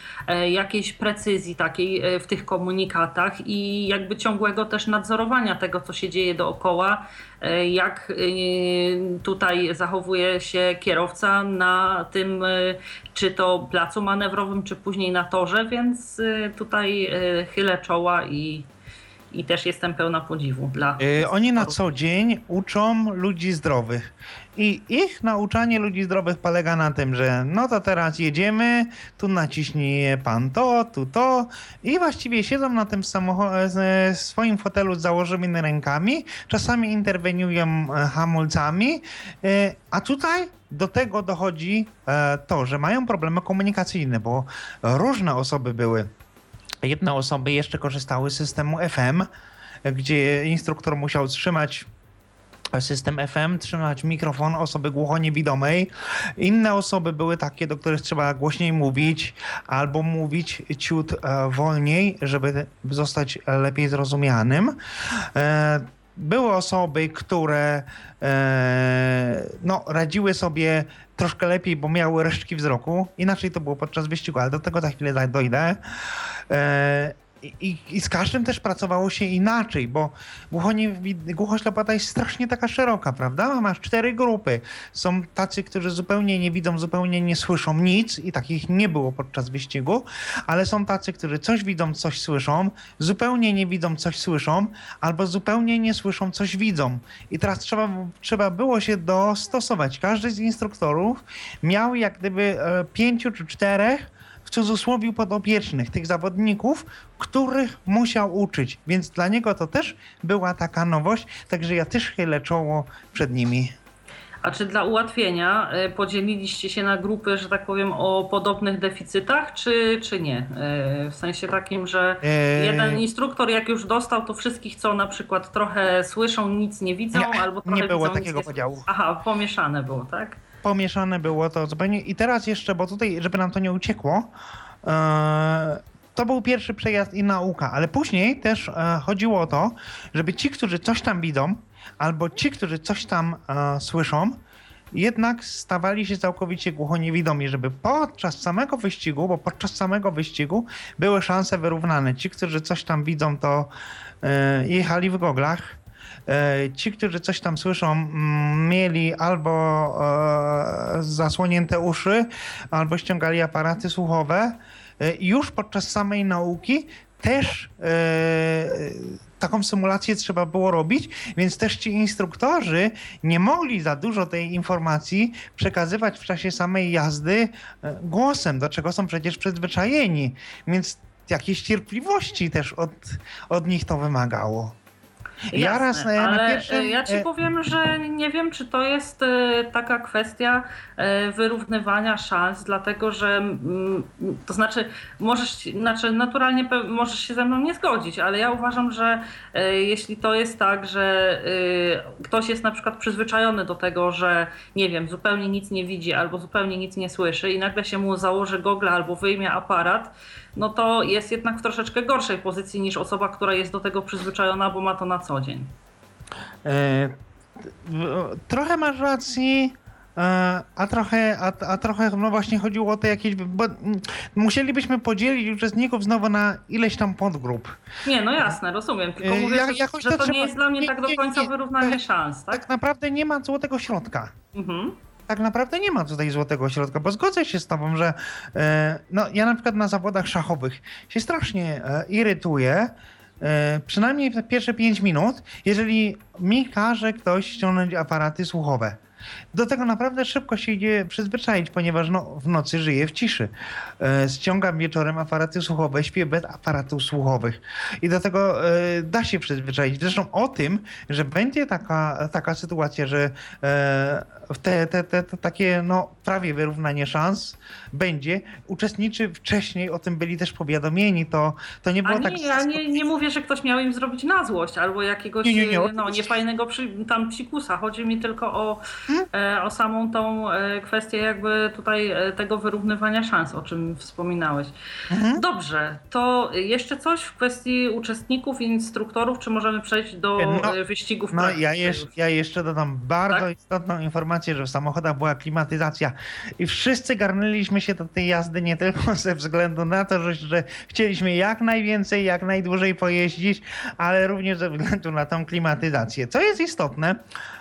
jakiejś precyzji takiej w tych komunikatach i jakby ciągłego też nadzorowania tego, co się dzieje dookoła, jak tutaj zachowuje się kierowca na tym, czy to placu manewrowym, czy później na torze, więc y, tutaj y, chylę czoła i, i też jestem pełna podziwu dla. Oni na co dzień uczą ludzi zdrowych. I ich nauczanie ludzi zdrowych polega na tym, że no to teraz jedziemy, tu naciśnij pan to, tu to i właściwie siedzą na tym swoim fotelu z założonymi rękami, czasami interweniują e, hamulcami, e, a tutaj do tego dochodzi e, to, że mają problemy komunikacyjne, bo różne osoby były. Jedne osoby jeszcze korzystały z systemu FM, gdzie instruktor musiał trzymać system FM, trzymać mikrofon osoby głuchoniewidomej. Inne osoby były takie, do których trzeba głośniej mówić albo mówić ciut e, wolniej, żeby zostać lepiej zrozumianym. E, były osoby, które e, no, radziły sobie troszkę lepiej, bo miały resztki wzroku. Inaczej to było podczas wyścigu, ale do tego za chwilę dojdę. I, I, z każdym też pracowało się inaczej, bo głuchoślepota jest strasznie taka szeroka, prawda? Masz cztery grupy. Są tacy, którzy zupełnie nie widzą, zupełnie nie słyszą nic i takich nie było podczas wyścigu, ale są tacy, którzy coś widzą, coś słyszą, zupełnie nie widzą, coś słyszą, albo zupełnie nie słyszą, coś widzą. I teraz trzeba, trzeba było się dostosować. Każdy z instruktorów miał jak gdyby e, pięciu czy czterech cudzysłowie podopiecznych, tych zawodników, których musiał uczyć. Więc dla niego to też była taka nowość, także ja też chylę czoło przed nimi. A czy dla ułatwienia e, podzieliliście się na grupy, że tak powiem, o podobnych deficytach, czy, czy nie? E, w sensie takim, że e, jeden instruktor jak już dostał, to wszystkich, co na przykład trochę słyszą, nic nie widzą, nie, albo trochę nie było widzą, takiego podziału. Aha, pomieszane było, tak? Pomieszane było to zupełnie. I teraz jeszcze, bo tutaj, żeby nam to nie uciekło, e, to był pierwszy przejazd i nauka, ale później też e, chodziło o to, żeby ci, którzy coś tam widzą, albo ci, którzy coś tam e, słyszą, jednak stawali się całkowicie głuchoniewidomi, żeby podczas samego wyścigu, bo podczas samego wyścigu były szanse wyrównane. Ci, którzy coś tam widzą, to jechali w goglach, ci, którzy coś tam słyszą, mm, mieli albo e, zasłonięte uszy, albo ściągali aparaty słuchowe. E, już podczas samej nauki też taką symulację trzeba było robić, więc też ci instruktorzy nie mogli za dużo tej informacji przekazywać w czasie samej jazdy głosem, do czego są przecież przyzwyczajeni. Więc jakiejś cierpliwości też od, od nich to wymagało. Ja raz e, na pierwszym... E, ja ci powiem, że nie wiem, czy to jest taka kwestia wyrównywania szans, dlatego że to znaczy, możesz, znaczy naturalnie możesz się ze mną nie zgodzić, ale ja uważam, że jeśli to jest tak, że ktoś jest na przykład przyzwyczajony do tego, że nie wiem, zupełnie nic nie widzi albo zupełnie nic nie słyszy i nagle się mu założy gogle albo wyjmie aparat, no to jest jednak w troszeczkę gorszej pozycji niż osoba, która jest do tego przyzwyczajona, bo ma to na co dzień. E, trochę masz racji. E, a trochę, a, a, trochę no właśnie chodziło o te jakieś, bo musielibyśmy podzielić uczestników znowu na ileś tam podgrup. Nie, no jasne, rozumiem, tylko e, mówię, ja, że, że to, to, nie jest dla mnie nie, tak do końca nie, wyrównanie szans, tak? Tak naprawdę nie ma złotego środka. Mhm tak naprawdę nie ma tutaj złotego środka, bo zgodzę się z tobą, że e, no, ja na przykład na zawodach szachowych się strasznie e, irytuję, e, przynajmniej pierwsze 5 minut, jeżeli mi każe ktoś ściągnąć aparaty słuchowe. Do tego naprawdę szybko się idzie przyzwyczaić, ponieważ no, w nocy żyję w ciszy. E, ściągam wieczorem aparaty słuchowe, śpię bez aparatów słuchowych. I do tego e, da się przyzwyczaić. Zresztą o tym, że będzie taka, taka sytuacja, że e, te, te, te, te takie no, prawie wyrównanie szans będzie, uczestniczy wcześniej, o tym byli też powiadomieni, to, to nie było nie, tak... Ja nie, nie mówię, że ktoś miał im zrobić na złość albo jakiegoś nie, nie, nie, no, niefajnego przy, tam psikusa. Chodzi mi tylko o, hmm? E, o samą tą e, kwestię jakby tutaj e, tego wyrównywania szans, o czym wspominałeś. Hmm? Dobrze, to jeszcze coś w kwestii uczestników i instruktorów, czy możemy przejść do no, wyścigów? No ja, jeż, ja jeszcze dodam bardzo tak? istotną informację, że w samochodach była klimatyzacja i wszyscy garnęliśmy się do tej jazdy nie tylko ze względu na to, że, że chcieliśmy jak najwięcej, jak najdłużej pojeździć, ale również ze względu na tą klimatyzację. Co jest istotne, E,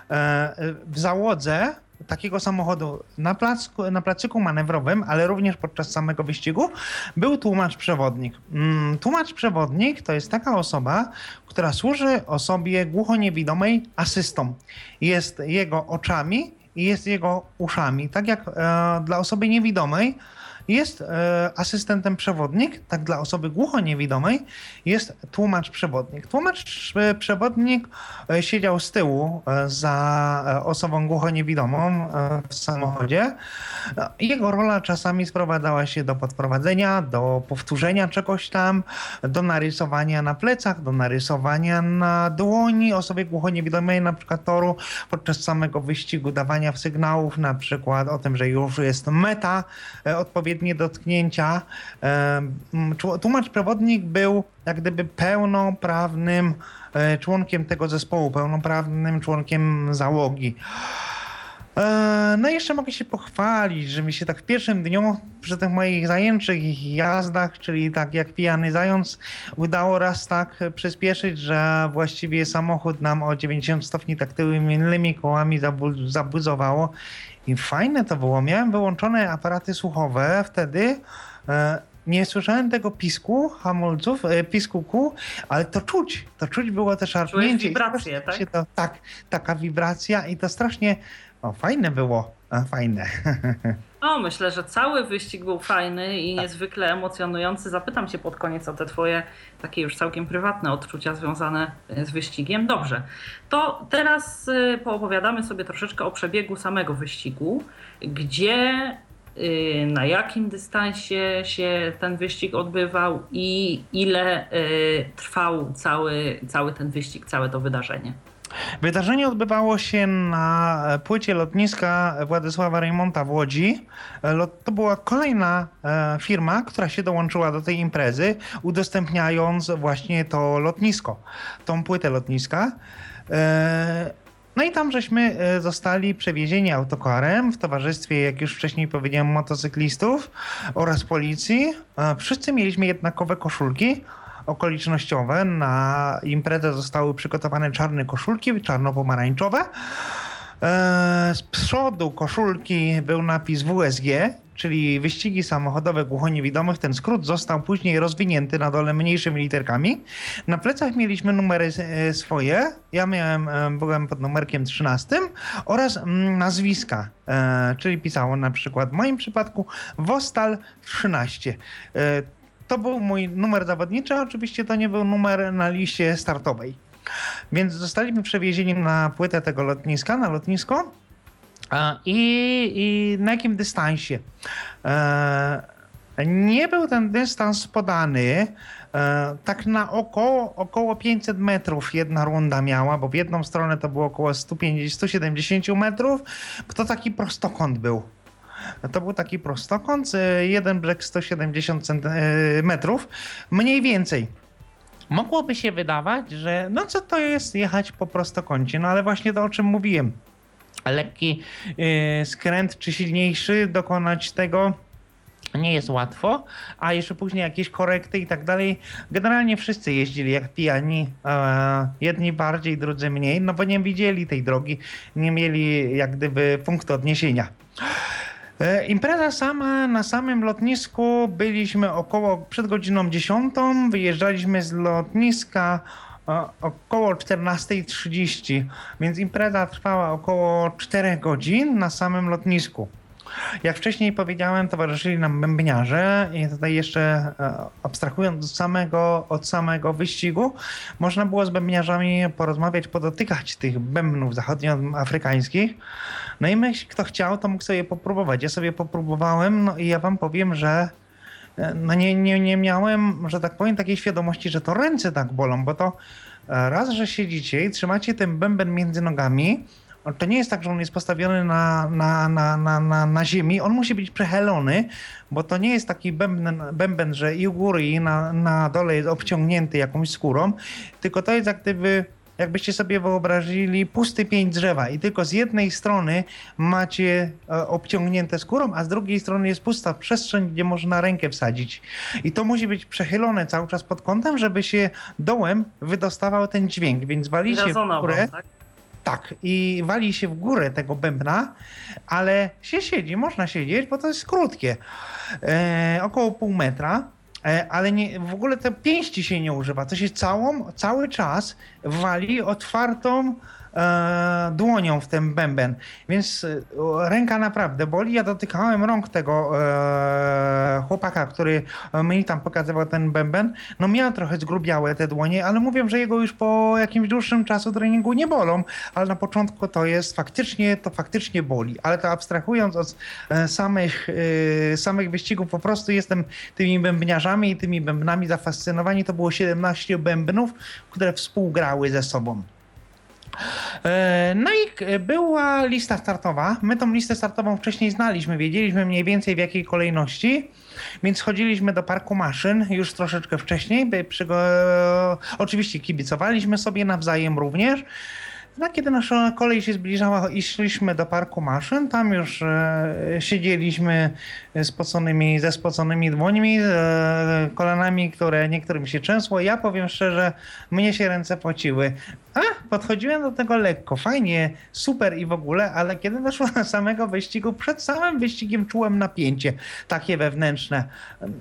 w załodze takiego samochodu na, placku, na placyku manewrowym, ale również podczas samego wyścigu, był tłumacz przewodnik. Mm, tłumacz przewodnik to jest taka osoba, która służy osobie głuchoniewidomej asystą. Jest jego oczami i jest jego uszami. Tak jak e, dla osoby niewidomej jest e, asystentem przewodnik, tak dla osoby głuchoniewidomej jest tłumacz przewodnik. Tłumacz e, przewodnik e, siedział z tyłu za osobą głuchoniewidomą w samochodzie. Jego rola czasami sprowadzała się do podprowadzenia, do powtórzenia czegoś tam, do narysowania na plecach, do narysowania na dłoni osobie głuchoniewidomej, na przykład toru podczas samego wyścigu, dawania sygnałów na przykład o tym, że już jest meta odpowiednia odpowiednie dotknięcia. Tłumacz przewodnik był jak gdyby pełnoprawnym e, członkiem tego zespołu, pełnoprawnym członkiem załogi. E, no i jeszcze mogę się pochwalić, że mi się tak w pierwszym dniu przy tych moich zajęczych jazdach, czyli tak jak pijany zając, udało raz tak przyspieszyć, że właściwie samochód nam o 90 stopni tak tyłymi kołami zabuzowało i fajne to było. Miałem wyłączone aparaty słuchowe wtedy. E, nie słyszałem tego pisku hamulców, e, pisku kół, ale to czuć. To czuć było też szarpnięcie. wibrację, tak? To, tak, taka wibracja i to strasznie o, fajne było. A, fajne. O, myślę, że cały wyścig był fajny i tak. niezwykle emocjonujący. Zapytam cię pod koniec o te twoje takie już całkiem prywatne odczucia związane e, z wyścigiem. Dobrze, to teraz e, poopowiadamy sobie troszeczkę o przebiegu samego wyścigu, gdzie e, na jakim dystansie się ten wyścig odbywał i ile trwał cały, cały ten wyścig, całe to wydarzenie. Wydarzenie odbywało się na płycie lotniska Władysława Reymonta w Łodzi. To była kolejna e, firma, która się dołączyła do tej imprezy, udostępniając właśnie to lotnisko, tą płytę lotniska. E, no i tam żeśmy e, zostali przewiezieni autokarem w towarzystwie, jak już wcześniej powiedziałem, motocyklistów oraz policji. Wszyscy mieliśmy jednakowe koszulki okolicznościowe. Na imprezę zostały przygotowane czarne koszulki, czarno-pomarańczowe. E, z przodu koszulki był napis WSG, czyli wyścigi samochodowe głuchoniewidomych. Ten skrót został później rozwinięty na dole mniejszymi literkami. Na plecach mieliśmy numery e, swoje. Ja miałem, e, byłem pod numerkiem 13 oraz mm, nazwiska, czyli pisało na przykład w moim przypadku Wostal 13 to był mój numer zawodniczy, oczywiście to nie był numer na liście startowej. Więc zostaliśmy przewiezieni na płytę tego lotniska, na lotnisko. I, i na jakim dystansie? Nie był ten dystans podany. Tak na około, około 500 metrów jedna runda miała, bo w jedną stronę to było około 150, 170 metrów. To taki prostokąt był. To był taki prostokąt, jeden brzeg 170 metrów, mniej więcej. Mogłoby się wydawać, że no co to jest jechać po prostokącie, no ale właśnie to o czym mówiłem. Lekki yy, skręt czy silniejszy dokonać tego nie jest łatwo, a jeszcze później jakieś korekty i tak dalej. Generalnie wszyscy jeździli jak pijani, jedni bardziej, drudzy mniej, no bo nie widzieli tej drogi, nie mieli jak gdyby punktu odniesienia. E, impreza sama na samym lotnisku byliśmy około przed godziną 10. Wyjeżdżaliśmy z lotniska e, około 14.30, więc impreza trwała około 4 godzin na samym lotnisku. Jak wcześniej powiedziałem, towarzyszyli nam bębniarze i tutaj jeszcze e, abstrahując od samego, od samego wyścigu, można było z bębniarzami porozmawiać, podotykać tych bębnów zachodnioafrykańskich. No i myśl, kto chciał, to mógł sobie popróbować. Ja sobie popróbowałem, no i ja wam powiem, że e, no nie, nie, nie miałem, że tak powiem, takiej świadomości, że to ręce tak bolą, bo to e, raz, że siedzicie i trzymacie ten bęben między nogami, to nie jest tak, że on jest postawiony na, na, na, na, na, na ziemi, on musi być przechylony, bo to nie jest taki bęben, bęben że i u góry i na, na dole jest obciągnięty jakąś skórą, tylko to jest jak gdyby jakbyście sobie wyobrazili pusty pięć drzewa i tylko z jednej strony macie e, obciągnięte skórą, a z drugiej strony jest pusta przestrzeń, gdzie można rękę wsadzić. I to musi być przechylone cały czas pod kątem, żeby się dołem wydostawał ten dźwięk, więc walicie w górę. Tak? Tak, i wali się w górę tego bębna, ale się siedzi, można siedzieć, bo to jest krótkie. E, około pół metra, e, ale nie, w ogóle te pięści się nie używa. To się całą, cały czas wali otwartą e, dłonią w ten bęben. Więc e, ręka naprawdę boli. Ja dotykałem rąk tego e, chłopaka, który mi tam pokazywał ten bęben. No miał trochę zgrubiałe te dłonie, ale mówią, że jego już po jakimś dłuższym czasu treningu nie bolą, ale na początku to jest faktycznie, to faktycznie boli. Ale to abstrahując od e, samych, e, samych wyścigów, po prostu jestem tymi bębniarzami i tymi bębnami zafascynowani. To było 17 bębnów, które współgrały ze sobą. E, no i była lista startowa. My tą listę startową wcześniej znaliśmy, wiedzieliśmy mniej więcej w jakiej kolejności, więc chodziliśmy do parku maszyn już troszeczkę wcześniej. By przygo... Oczywiście kibicowaliśmy sobie nawzajem również. No, kiedy nasza kolej się zbliżała i szliśmy do parku maszyn, tam już e, siedzieliśmy spoconymi, ze spoconymi dłońmi, e, kolanami, które niektórym się trzęsło. Ja powiem szczerze, mnie się ręce pociły. A, podchodziłem do tego lekko, fajnie, super i w ogóle, ale kiedy doszło do samego wyścigu, przed samym wyścigiem czułem napięcie takie wewnętrzne.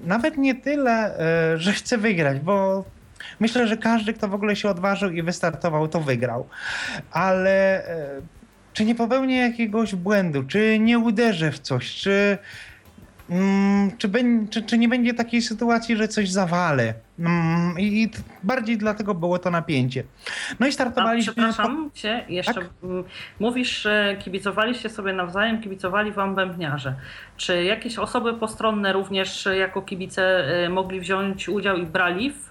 Nawet nie tyle, e, że chcę wygrać, bo Myślę, że każdy, kto w ogóle się odważył i wystartował, to wygrał. Ale e, czy nie popełnię jakiegoś błędu, czy nie uderzę w coś, czy, mm, czy, czy, czy nie będzie takiej sytuacji, że coś zawalę. Mm, I, I, bardziej dlatego było to napięcie. No i startowaliśmy. A, przepraszam cię, jeszcze tak? mówisz, że kibicowaliście sobie nawzajem, kibicowali wam bębniarze. Czy jakieś osoby postronne również jako kibice y, mogli wziąć udział i brali w,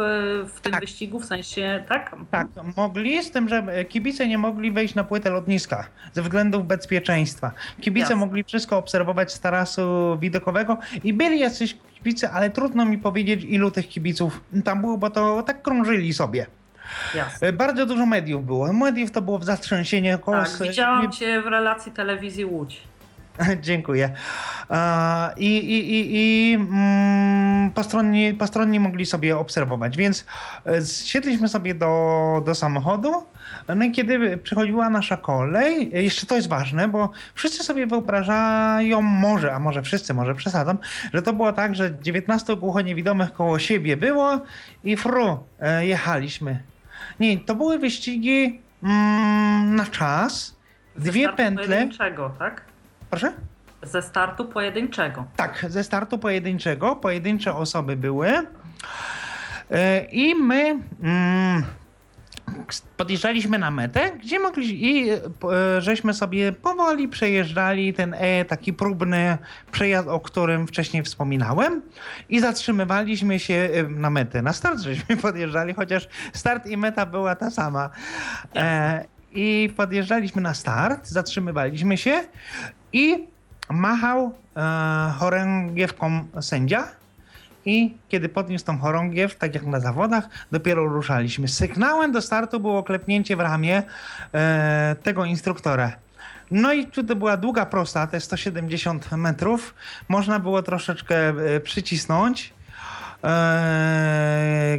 w tym tak. wyścigu, w sensie, tak? Tak, mogli, z tym, że kibice nie mogli wejść na płytę lotniska ze względów bezpieczeństwa. Kibice Jasne. mogli wszystko obserwować z tarasu widokowego i byli jacyś kibice, ale trudno mi powiedzieć, ilu tych kibiców tam było, bo to tak krążyli sobie. Jasne. E, bardzo dużo mediów było. Mediów to było w zatrzęsienie. Około... Tak, widziałam cię w relacji telewizji Łódź. Dziękuję. I, i, i, i mm, postronni, postronni mogli sobie obserwować, więc e, siedliśmy sobie do, do samochodu. No i kiedy przychodziła nasza kolej, jeszcze to jest ważne, bo wszyscy sobie wyobrażają, może, a może wszyscy, może przesadzam, że to było tak, że 19 głuchoniewidomych koło siebie było i fru, e, jechaliśmy. Nie, to były wyścigi mm, na czas, dwie pętle. Czego, tak? Proszę? Ze startu pojedynczego. Tak, ze startu pojedynczego. Pojedyncze osoby były. E, I my mm, podjeżdżaliśmy na metę, gdzie mogli i e, żeśmy sobie powoli przejeżdżali ten e, taki próbny przejazd, o którym wcześniej wspominałem i zatrzymywaliśmy się e, na metę. Na start żeśmy podjeżdżali, chociaż start i meta była ta sama. E, I podjeżdżaliśmy na start, zatrzymywaliśmy się i machał e, chorągiewką sędzia i kiedy podniósł tą chorągiew, tak jak na zawodach, dopiero ruszaliśmy. Sygnałem do startu było klepnięcie w ramię e, tego instruktora. No i tutaj była długa prosta, te 170 metrów. Można było troszeczkę e, przycisnąć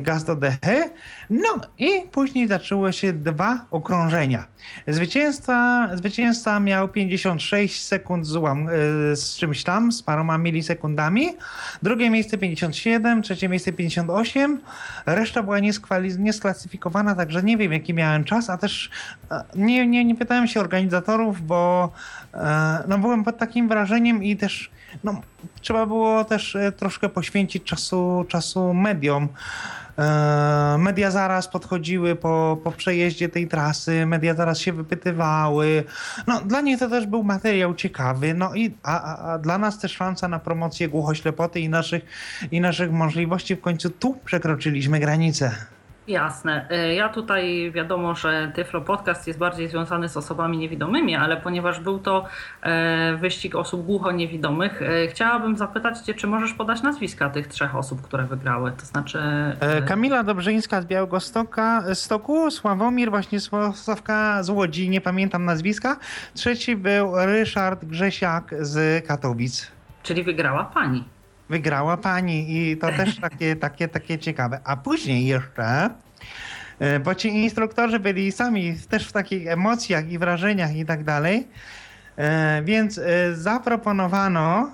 gaz do dechy. No i później zaczęły się dwa okrążenia. Zwycięzca, zwycięzca miał 56 sekund z, e, z czymś tam, z paroma milisekundami. Drugie miejsce 57, trzecie miejsce 58. Reszta była niesklasyfikowana, także nie wiem jaki miałem czas, a też nie, nie, nie pytałem się organizatorów, bo e, no, byłem pod takim wrażeniem i też no, trzeba było też e, troszkę poświęcić czasu, czasu mediom. E, Media zaraz podchodziły po, po przejeździe tej trasy, media zaraz się wypytywały. No, dla nich to też był materiał ciekawy, no i a, a, dla nas też szansa na promocję głuchoślepoty i naszych, i naszych możliwości. W końcu tu przekroczyliśmy granicę. Jasne. E, Ja tutaj wiadomo, że Tyflo Podcast jest bardziej związany z osobami niewidomymi, ale ponieważ był to e, wyścig osób głucho-niewidomych, e, chciałabym zapytać Cię, czy możesz podać nazwiska tych trzech osób, które wygrały? To znaczy. Kamila Dobrzyńska z Białegostoka, e, Stoku, Sławomir właśnie Sławka z Łodzi, nie pamiętam nazwiska. Trzeci był Ryszard Grzesiak z Katowic. Czyli wygrała pani. Wygrała pani i to też takie, takie, takie ciekawe. A później jeszcze, e, bo ci instruktorzy byli sami też w takich emocjach i wrażeniach i tak dalej, e, więc e, zaproponowano,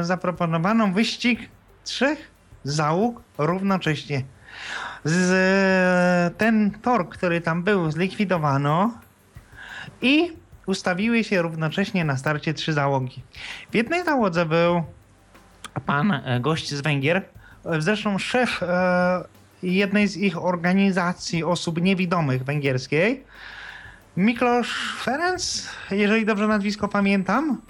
zaproponowano wyścig trzech załóg równocześnie. Z, ten tor, który tam był, zlikwidowano i ustawiły się równocześnie na starcie trzy załogi. W jednej załodze był pan e, gość z Węgier, e, zresztą szef e, jednej z ich organizacji osób niewidomych węgierskiej, Miklos Ferenc, jeżeli dobrze nazwisko pamiętam.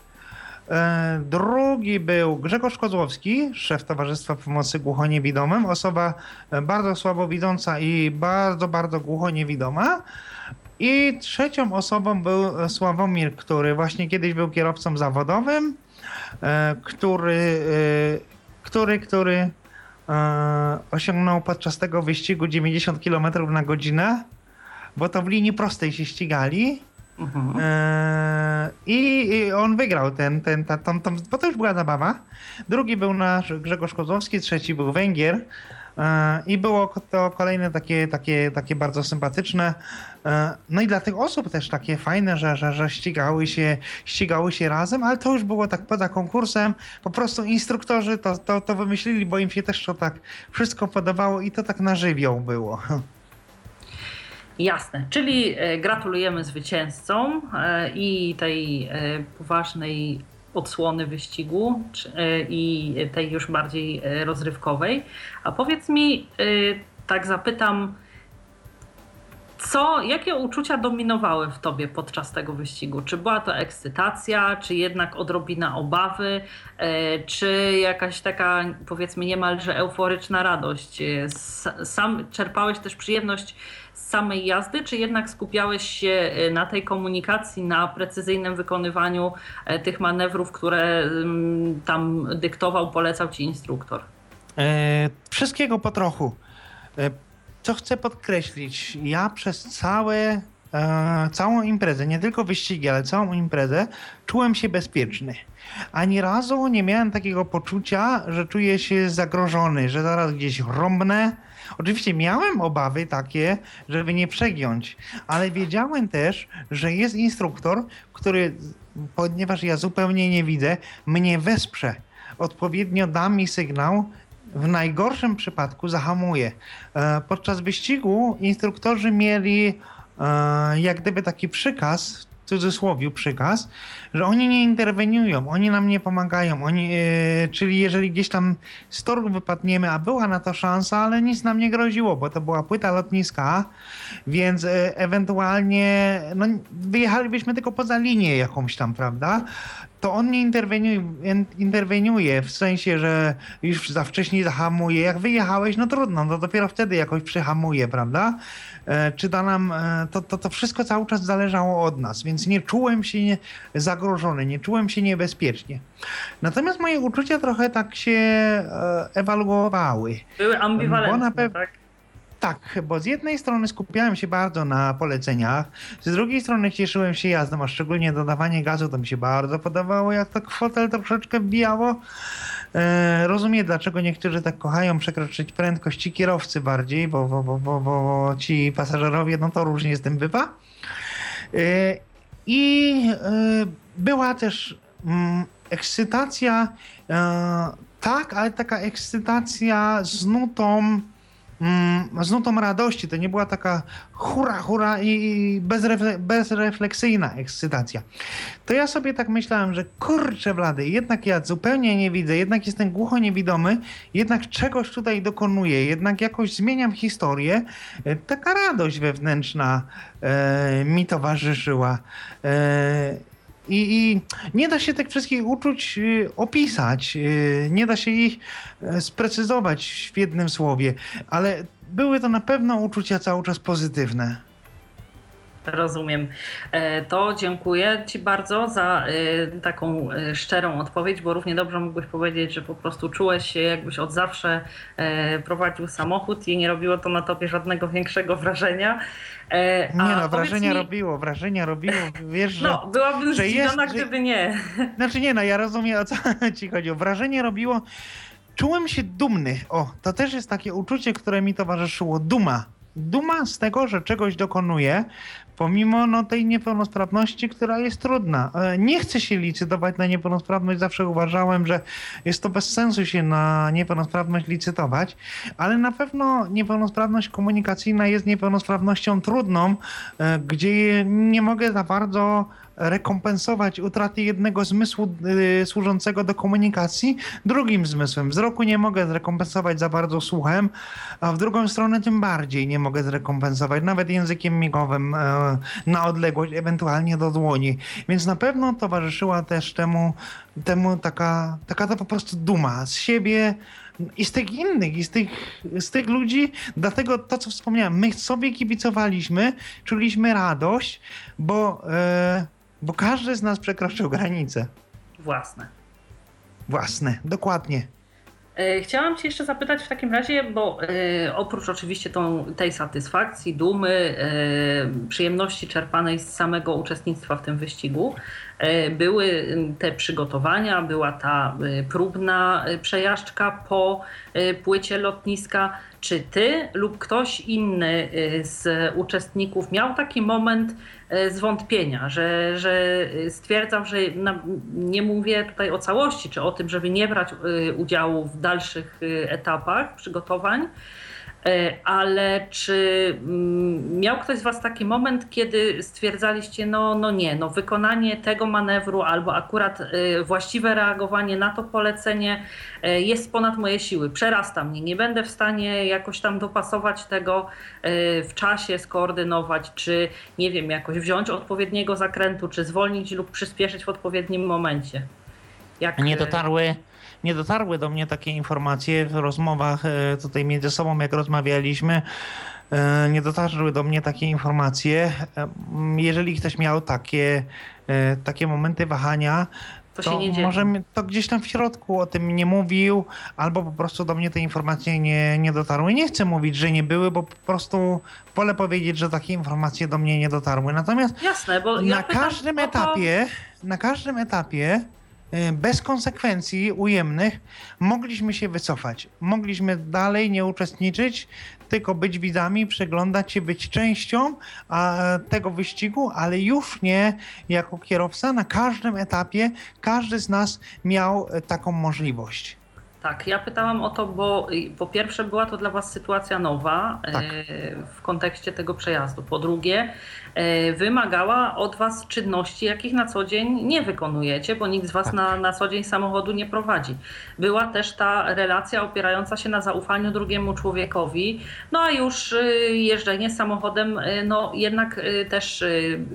Drugi był Grzegorz Kozłowski, szef Towarzystwa Pomocy Głuchoniewidomym, osoba bardzo słabowidząca i bardzo, bardzo głuchoniewidoma. I trzecią osobą był Sławomir, który właśnie kiedyś był kierowcą zawodowym, który, e, który, który e, osiągnął podczas tego wyścigu 90 km na godzinę, bo to w linii prostej się ścigali. Mhm. E, I, I on wygrał ten, ten, ta, bo to już była zabawa. Drugi był nasz Grzegorz Kozłowski, trzeci był Węgier. E, I było to kolejne takie, takie, takie bardzo sympatyczne. E, No i dla tych osób też takie fajne, że, że, że ścigały, się, ścigały się razem, ale to już było tak poza konkursem. Po prostu instruktorzy to, to, to wymyślili, bo im się też to tak wszystko podobało i to tak na żywioł było. Jasne, czyli e, gratulujemy zwycięzcom i tej poważnej odsłony wyścigu e, i tej już bardziej e, rozrywkowej. A powiedz mi, e, tak zapytam, co, jakie uczucia dominowały w tobie podczas tego wyścigu? Czy była to ekscytacja, czy jednak odrobina obawy, czy jakaś taka powiedzmy niemalże euforyczna radość? Sam czerpałeś też przyjemność samej jazdy, czy jednak skupiałeś się e, na tej komunikacji, na precyzyjnym wykonywaniu e, tych manewrów, które tam dyktował, polecał ci instruktor? E, wszystkiego po trochu. E, co chcę podkreślić, ja przez całe, e, całą imprezę, nie tylko wyścigi, ale całą imprezę, czułem się bezpieczny. Ani razu nie miałem takiego poczucia, że czuję się zagrożony, że zaraz gdzieś rąbnę. Oczywiście miałem obawy takie, żeby nie przegiąć, ale wiedziałem też, że jest instruktor, który, ponieważ ja zupełnie nie widzę, mnie wesprze. Odpowiednio da mi sygnał, w najgorszym przypadku zahamuje. E, Podczas wyścigu instruktorzy mieli e, jak gdyby taki przykaz, w cudzysłowie przykaz, że oni nie interweniują, oni nam nie pomagają, oni, yy, czyli jeżeli gdzieś tam z toru wypadniemy, a była na to szansa, ale nic nam nie groziło, bo to była płyta lotniska, więc yy, ewentualnie no, wyjechalibyśmy tylko poza linię jakąś tam, prawda? To on nie interweniuje, interweniuje w sensie, że już za wcześnie zahamuje. Jak wyjechałeś, no trudno, no dopiero wtedy jakoś przyhamuje, prawda? E, czy da nam, e, to, to, to wszystko cały czas zależało od nas, więc nie czułem się nie, zagrożony, nie czułem się niebezpiecznie. Natomiast moje uczucia trochę tak się e, ewaluowały. Były ambiwalentne, pew- tak? Tak, bo z jednej strony skupiałem się bardzo na poleceniach, z drugiej strony cieszyłem się jazdą, a szczególnie dodawanie gazu to mi się bardzo podobało, jak to fotel troszeczkę wbijało. E, rozumiem, dlaczego niektórzy tak kochają przekroczyć prędkości kierowcy bardziej, bo, bo, bo, bo, bo ci pasażerowie, no to różnie z tym bywa. E, I e, była też mm, ekscytacja, e, tak, ale taka ekscytacja z nutą mm, z nutą radości. To nie była taka hura, hura i bezrefle bezrefleksyjna ekscytacja. To ja sobie tak myślałem, że kurczę blady, jednak ja zupełnie nie widzę, jednak jestem głucho niewidomy, jednak czegoś tutaj dokonuję, jednak jakoś zmieniam historię. E, taka radość wewnętrzna e, mi towarzyszyła. E, i, I, nie da się tych wszystkich uczuć y, opisać, y, nie da się ich y, sprecyzować w jednym słowie, ale były to na pewno uczucia cały czas pozytywne. Rozumiem. E, to dziękuję Ci bardzo za e, taką e, szczerą odpowiedź, bo równie dobrze mógłbyś powiedzieć, że po prostu czułeś się, jakbyś od zawsze prowadził samochód i nie robiło to na tobie żadnego większego wrażenia. Nie no, wrażenia mi... robiło, wrażenia robiło, wiesz, że... No, byłabym że zdziwiona, jest, gdyby nie. Znaczy nie no, ja rozumiem o co Ci chodzi. Wrażenie robiło... Czułem się dumny. O, to też jest takie uczucie, które mi towarzyszyło. Duma duma z tego, że czegoś dokonuje, pomimo no, tej niepełnosprawności, która jest trudna. E, nie chcę się licytować na niepełnosprawność, zawsze uważałem, że jest to bez sensu się na niepełnosprawność licytować, ale na pewno niepełnosprawność komunikacyjna jest niepełnosprawnością trudną, e, gdzie nie mogę za bardzo rekompensować utraty jednego zmysłu y, służącego do komunikacji drugim zmysłem. Wzroku nie mogę zrekompensować za bardzo słuchem, a w drugą stronę tym bardziej nie mogę zrekompensować, nawet językiem migowym y, na odległość, ewentualnie do dłoni. Więc na pewno towarzyszyła też temu, temu taka, taka to po prostu duma z siebie, i z tych innych, i z tych, z tych ludzi, dlatego to, co wspomniałem, my sobie kibicowaliśmy, czuliśmy radość, bo e, bo każdy z nas przekroczył granice. Własne. Własne, dokładnie. E, chciałam Cię jeszcze zapytać w takim razie, bo e, oprócz oczywiście tą, tej satysfakcji, dumy, e, przyjemności czerpanej z samego uczestnictwa w tym wyścigu, e, były te przygotowania, była ta próbna przejażdżka po płycie lotniska. Czy Ty lub ktoś inny z uczestników miał taki moment, E, zwątpienia, że, że stwierdzam, że nie mówię tutaj o całości, czy o tym, żeby nie brać e, udziału w dalszych etapach przygotowań, ale czy mm, miał ktoś z Was taki moment, kiedy stwierdzaliście, no, no nie, no wykonanie tego manewru albo akurat e, właściwe reagowanie na to polecenie e, jest ponad moje siły, przerasta mnie, nie będę w stanie jakoś tam dopasować tego w czasie, skoordynować, czy nie wiem, jakoś wziąć odpowiedniego zakrętu, czy zwolnić lub przyspieszyć w odpowiednim momencie. Jak... Nie dotarły nie dotarły do mnie takie informacje w rozmowach e, tutaj między sobą, jak rozmawialiśmy. E, nie dotarły do mnie takie informacje. E, jeżeli ktoś miał takie, takie momenty wahania, to, to może to gdzieś tam w środku o tym nie mówił, albo po prostu do mnie te informacje nie, nie dotarły. Nie chcę mówić, że nie były, bo po prostu wolę powiedzieć, że takie informacje do mnie nie dotarły. Natomiast Jasne, bo na każdym etapie, na każdym etapie bez konsekwencji ujemnych mogliśmy się wycofać. Mogliśmy dalej nie uczestniczyć, tylko być widzami, przeglądać się, być częścią a, tego wyścigu, ale już nie jako kierowca. Na każdym etapie każdy z nas miał e, taką możliwość. Tak, ja pytałam o to, bo po pierwsze była to dla Was sytuacja nowa tak. w kontekście tego przejazdu. Po drugie, wymagała od Was czynności, jakich na co dzień nie wykonujecie, bo nikt z Was tak. na, na co dzień samochodu nie prowadzi. Była też ta relacja opierająca się na zaufaniu drugiemu człowiekowi, no a już y, jeżdżenie samochodem, y, no jednak y, też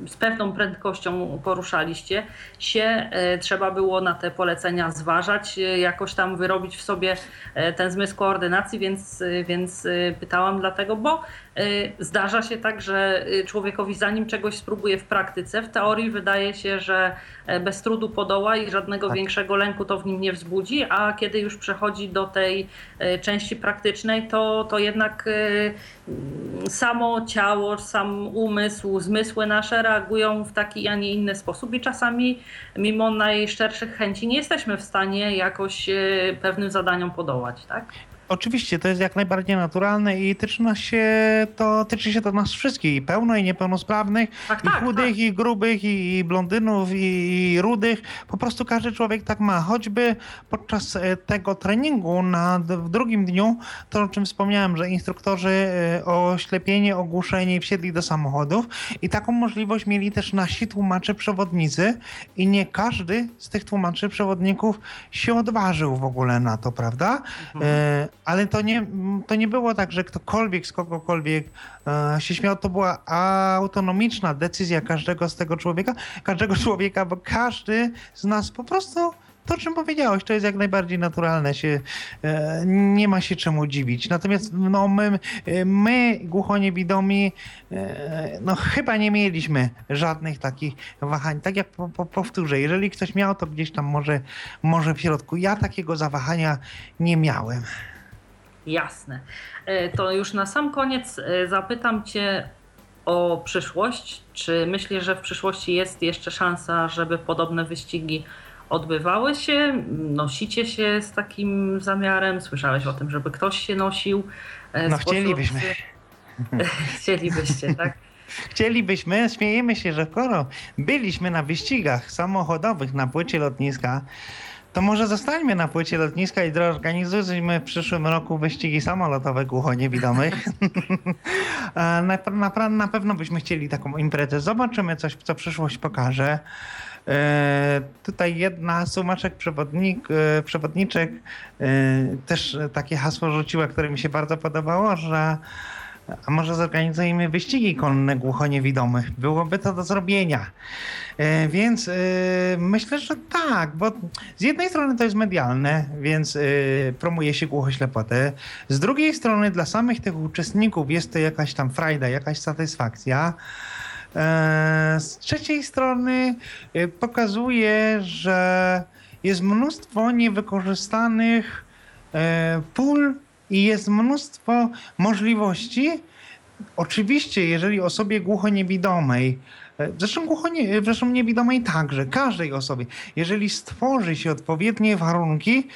z pewną prędkością poruszaliście się. Trzeba było na te polecenia zważać, jakoś tam wyrobić w sobie ten zmysł koordynacji, więc, więc pytałam dlatego, bo zdarza się tak, że y, człowiekowi zanim czegoś spróbuje w praktyce, w teorii wydaje się, że e, bez trudu podoła i żadnego tak. większego lęku to w nim nie wzbudzi, a kiedy już przechodzi do tej e, części praktycznej, to, to jednak e, samo ciało, sam umysł, zmysły nasze reagują w taki, a nie inny sposób i czasami mimo najszczerszych chęci nie jesteśmy w stanie jakoś pewnym zadaniom podołać. Tak? Oczywiście, to jest jak najbardziej naturalne i tyczy, nas się to, tyczy się to nas wszystkich, i pełno, i niepełnosprawnych, tak, i tak, chudych, tak. i grubych, i, i blondynów, i, i, rudych. Po prostu każdy człowiek tak ma. Choćby podczas e, tego treningu na, w drugim dniu, to o czym wspomniałem, że instruktorzy e, oślepieni, ogłuszeni wsiedli do samochodów i taką możliwość mieli też nasi tłumacze przewodnicy i nie każdy z tych tłumaczy przewodników się odważył w ogóle na to, prawda? Mhm. E, ale to nie, to nie było tak, że ktokolwiek z kogokolwiek e, się śmiał. To była autonomiczna decyzja każdego z tego człowieka, każdego człowieka, bo każdy z nas po prostu to, czym powiedziałeś, to jest jak najbardziej naturalne, się, e, nie ma się czemu dziwić. Natomiast no, my, my głuchoniewidomi, e, no chyba nie mieliśmy żadnych takich wahań. Tak jak po, po, powtórzę, jeżeli ktoś miał, to gdzieś tam może, może w środku. Ja takiego zawahania nie miałem. Jasne. E, to już na sam koniec e, zapytam Cię o przyszłość. Czy myślisz, że w przyszłości jest jeszcze szansa, żeby podobne wyścigi odbywały się? Nosicie się z takim zamiarem? Słyszałeś o tym, żeby ktoś się nosił? E, no chcielibyśmy. Chcielibyście, tak? Chcielibyśmy, śmiejemy się, że skoro byliśmy na wyścigach samochodowych na płycie lotniska, to może zostańmy na płycie lotniska i zorganizujmy w przyszłym roku wyścigi samolotowe głuchoniewidomych. na, na, na pewno byśmy chcieli taką imprezę. Zobaczymy coś, co przyszłość pokaże. E, tutaj jedna sumaczek przewodnik, e, przewodniczek e, też takie hasło rzuciła, które mi się bardzo podobało, że a może zorganizujemy wyścigi konne głuchoniewidomych? Byłoby to do zrobienia. E, więc e, myślę, że tak, bo z jednej strony to jest medialne, więc e, promuje się głuchoślepotę. Z drugiej strony dla samych tych uczestników jest to jakaś tam frajda, jakaś satysfakcja. Z trzeciej strony pokazuje, że jest mnóstwo niewykorzystanych pól i jest mnóstwo możliwości. Oczywiście, jeżeli osobie głuchoniewidomej, e, zresztą, głuchonie, zresztą niewidomej także, każdej osobie, jeżeli stworzy się odpowiednie warunki,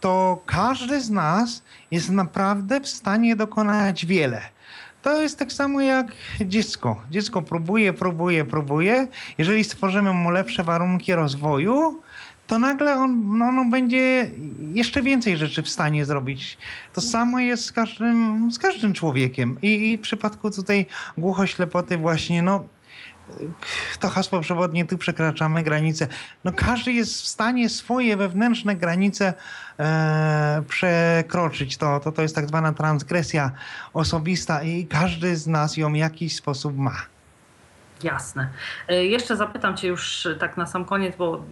to każdy z nas jest naprawdę w stanie dokonać wiele. To jest tak samo jak dziecko. Dziecko próbuje, próbuje, próbuje. Jeżeli stworzymy mu lepsze warunki rozwoju, to nagle on, no, on będzie jeszcze więcej rzeczy w stanie zrobić. To samo jest z każdym, z każdym człowiekiem. I, I w przypadku tutaj głuchoślepoty właśnie, no to hasło przewodnie, tu przekraczamy granice. No każdy jest w stanie swoje wewnętrzne granice e, przekroczyć. To, to, to jest tak zwana transgresja osobista i każdy z nas ją w jakiś sposób ma. Jasne. E, jeszcze zapytam Cię już tak na sam koniec, bo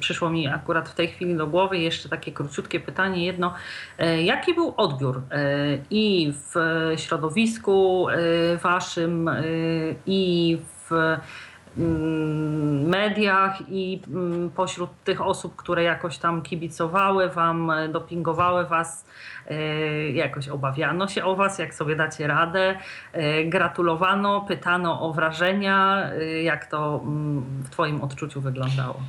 przyszło mi akurat w tej chwili do głowy jeszcze takie króciutkie pytanie jedno. E, jaki był odbiór e, i w środowisku Waszym, i w mediach i mm, pośród tych osób, które jakoś tam kibicowały Wam, dopingowały Was, E, jakoś obawiano się o Was, jak sobie dacie radę, e, gratulowano, pytano o wrażenia, e, jak to mm, w Twoim odczuciu wyglądało.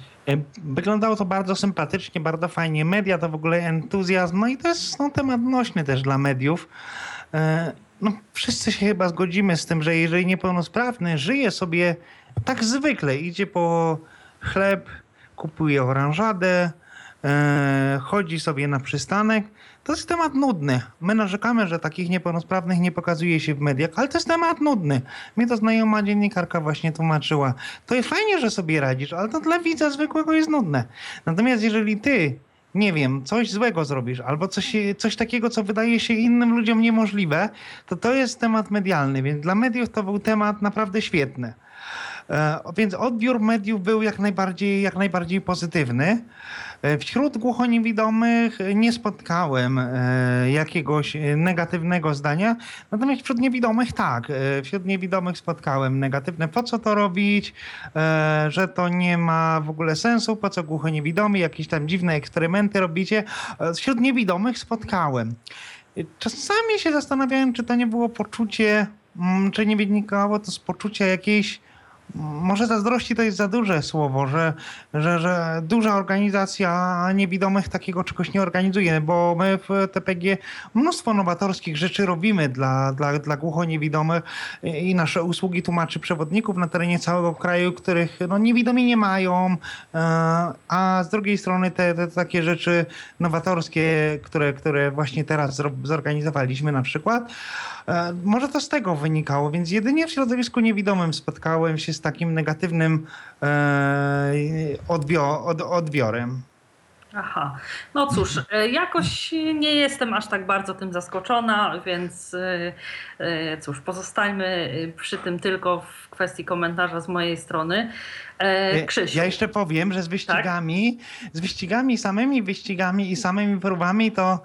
Wyglądało to bardzo sympatycznie, bardzo fajnie. Media to w ogóle entuzjazm, no i to jest no, temat nośny też dla mediów. No, wszyscy się chyba zgodzimy z tym, że jeżeli niepełnosprawny żyje sobie tak zwykle, idzie po chleb, kupuje oranżadę, e, chodzi sobie na przystanek. To jest temat nudny. My narzekamy, że takich niepełnosprawnych nie pokazuje się w mediach, ale to jest temat nudny. Mnie to znajoma dziennikarka właśnie tłumaczyła. To jest fajnie, że sobie radzisz, ale to dla widza zwykłego jest nudne. Natomiast jeżeli ty nie wiem, coś złego zrobisz, albo coś, coś takiego, co wydaje się innym ludziom niemożliwe, to to jest temat medialny, więc dla mediów to był temat naprawdę świetny. E, Więc odbiór mediów był jak najbardziej, jak najbardziej pozytywny. E, Wśród głuchoniewidomych nie spotkałem e, jakiegoś negatywnego zdania, natomiast wśród niewidomych tak. Wśród niewidomych spotkałem negatywne, po co to robić, że to nie ma w ogóle sensu, po co głuchoniewidomi, jakieś tam dziwne eksperymenty robicie. Wśród niewidomych spotkałem. Czasami się zastanawiałem, czy to nie było poczucie, mm, czy nie wynikało to z poczucia jakiejś może zazdrości to jest za duże słowo, że, że, że duża organizacja niewidomych takiego czegoś nie organizuje, bo my w TPG mnóstwo nowatorskich rzeczy robimy dla, dla, dla głuchoniewidomych i nasze usługi tłumaczy przewodników na terenie całego kraju, których no, niewidomi nie mają, e, a z drugiej strony te, te takie rzeczy nowatorskie, które, które właśnie teraz zorganizowaliśmy na przykład, E, Może to z tego wynikało, więc jedynie w środowisku niewidomym spotkałem się z takim negatywnym e, odbio, od, odbiorem. Aha, no cóż, e, jakoś nie jestem aż tak bardzo tym zaskoczona, więc e, cóż, pozostańmy przy tym tylko w kwestii komentarza z mojej strony. Krzysiu, Ja jeszcze powiem, że z wyścigami, z wyścigami, samymi wyścigami i samymi próbami to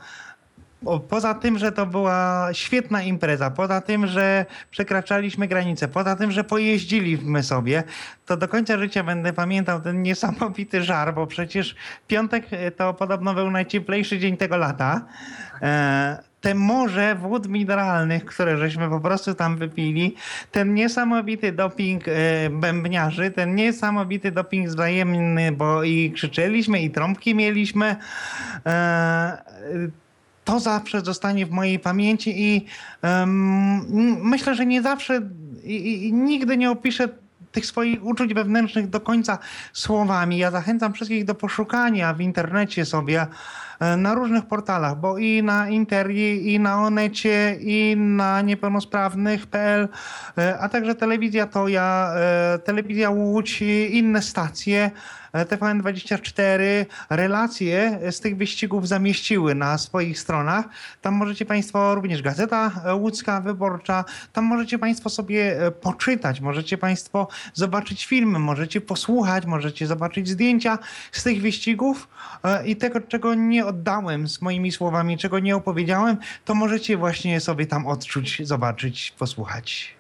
poza tym, że to była świetna impreza, poza tym, że przekraczaliśmy granice, poza tym, że pojeździliśmy sobie, to do końca życia będę pamiętał ten niesamowity żar, bo przecież piątek e, to podobno był najcieplejszy dzień tego lata. E, te morze wód mineralnych, które żeśmy po prostu tam wypili, ten niesamowity doping e, bębniarzy, ten niesamowity doping wzajemny, bo i krzyczeliśmy, i trąbki mieliśmy. To zawsze zostanie w mojej pamięci i em, m- myślę, że nie zawsze i, i, nigdy nie opiszę tych swoich uczuć wewnętrznych do końca słowami. Ja zachęcam wszystkich do poszukania w internecie sobie na różnych portalach, bo i na Interii, i na Onecie, i na niepełnosprawnych.pl, e, a także telewizja Toja, e, telewizja Łódź, inne stacje. e, TVN24 relacje z tych wyścigów zamieściły na swoich stronach. Tam możecie Państwo, również Gazeta Łódzka Wyborcza, tam możecie Państwo sobie e, poczytać, możecie Państwo zobaczyć filmy, możecie posłuchać, możecie zobaczyć zdjęcia z tych wyścigów e, i tego, czego nie oddałem z moimi słowami, czego nie opowiedziałem, to możecie właśnie sobie tam odczuć, zobaczyć, posłuchać.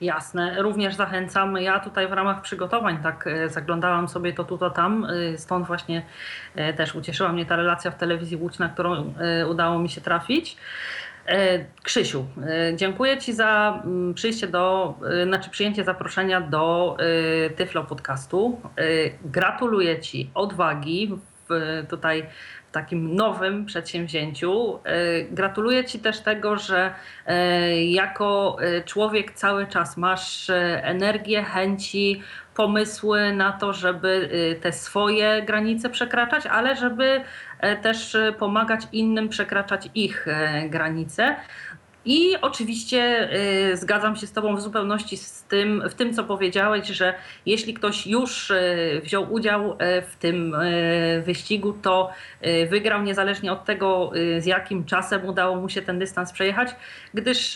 Jasne, również zachęcam. Ja tutaj w ramach przygotowań tak e, zaglądałam sobie to tu, to tam, e, stąd właśnie e, też ucieszyła mnie ta relacja w telewizji Łódź, na którą udało mi się trafić. Krzysiu, dziękuję Ci za mm, przyjście do, znaczy przyjęcie zaproszenia do Tyflo Podcastu. Gratuluję Ci odwagi w, tutaj takim nowym przedsięwzięciu. E, Gratuluję Ci też tego, że e, jako e, człowiek cały czas masz energię, chęci, pomysły na to, żeby te swoje granice przekraczać, ale żeby też pomagać innym przekraczać ich granice. I oczywiście y, zgadzam się z Tobą w zupełności z tym, w tym, co powiedziałeś, że jeśli ktoś już y, wziął udział y, w tym y, wyścigu, to y, wygrał niezależnie od tego, y, z jakim czasem udało mu się ten dystans przejechać, gdyż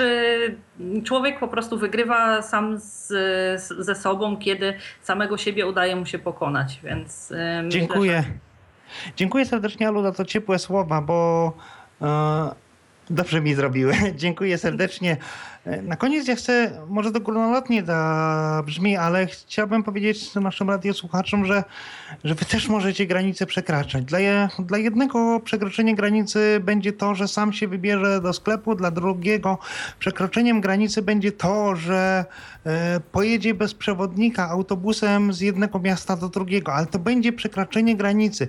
człowiek po prostu wygrywa sam z, z, ze sobą, kiedy samego siebie udaje mu się pokonać. Więc y, myślę, Dziękuję. że- Dziękuję serdecznie, Alu, za to ciepłe słowa, bo e, dobrze mi zrobiły. Dziękuję serdecznie. E, Na koniec ja chcę, może to górnolotnie brzmi, ale chciałbym powiedzieć naszym radiosłuchaczom, że, że wy też możecie granice przekraczać. Dla, dla jednego przekroczenie granicy będzie to, że sam się wybierze do sklepu, dla drugiego przekroczeniem granicy będzie to, że e, pojedzie bez przewodnika autobusem z jednego miasta do drugiego, ale to będzie przekraczanie granicy.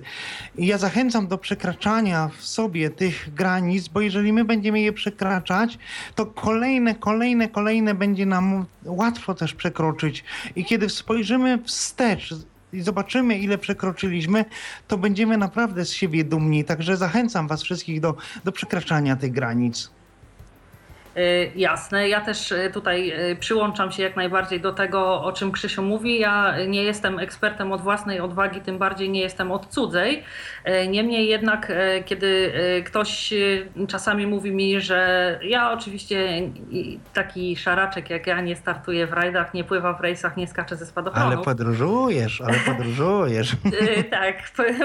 I ja zachęcam do przekraczania w sobie tych granic, bo jeżeli my będziemy je przekraczać, to kolejne, kolejne, kolejne będzie nam łatwo też przekroczyć. I kiedy spojrzymy wstecz, i zobaczymy, ile przekroczyliśmy, to będziemy naprawdę z siebie dumni. Także zachęcam Was wszystkich do, do przekraczania tych granic. Y, jasne, ja też y, tutaj y, przyłączam się jak najbardziej do tego, o czym Krzysiu mówi. Ja nie jestem ekspertem od własnej odwagi, tym bardziej nie jestem od cudzej. Niemniej jednak, kiedy ktoś czasami mówi mi, że ja oczywiście taki szaraczek jak ja nie startuję w rajdach, nie pływa w rejsach, nie skaczę ze spadochronu. Ale podróżujesz, ale podróżujesz. tak,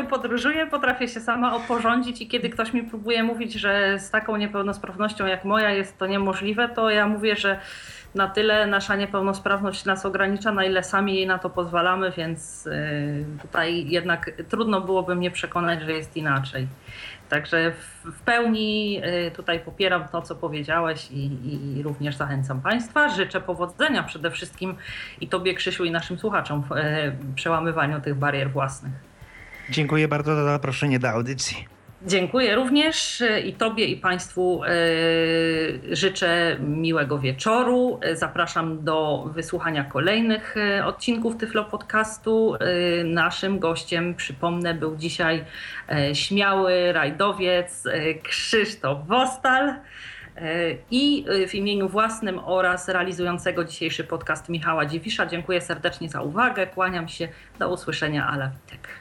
podróżuję, potrafię się sama oporządzić i kiedy ktoś mi próbuje mówić, że z taką niepełnosprawnością jak moja jest to nie możliwe, to ja mówię, że na tyle nasza niepełnosprawność nas ogranicza, na ile sami jej na to pozwalamy, więc y, tutaj jednak trudno byłoby mnie przekonać, że jest inaczej. Także w pełni y, tutaj popieram to, co powiedziałeś i, i, również zachęcam Państwa. Życzę powodzenia przede wszystkim i Tobie, Krzysiu, i naszym słuchaczom w y, przełamywaniu tych barier własnych. Dziękuję bardzo za zaproszenie do audycji. Dziękuję również e, i Tobie i Państwu e, życzę miłego wieczoru. Zapraszam do wysłuchania kolejnych odcinków Tyflo Podcastu. Naszym gościem, przypomnę, był dzisiaj śmiały rajdowiec Krzysztof Wostal. I w imieniu własnym oraz realizującego dzisiejszy podcast Michała Dziwisza dziękuję serdecznie za uwagę. Kłaniam się. Do usłyszenia. Ala Witek.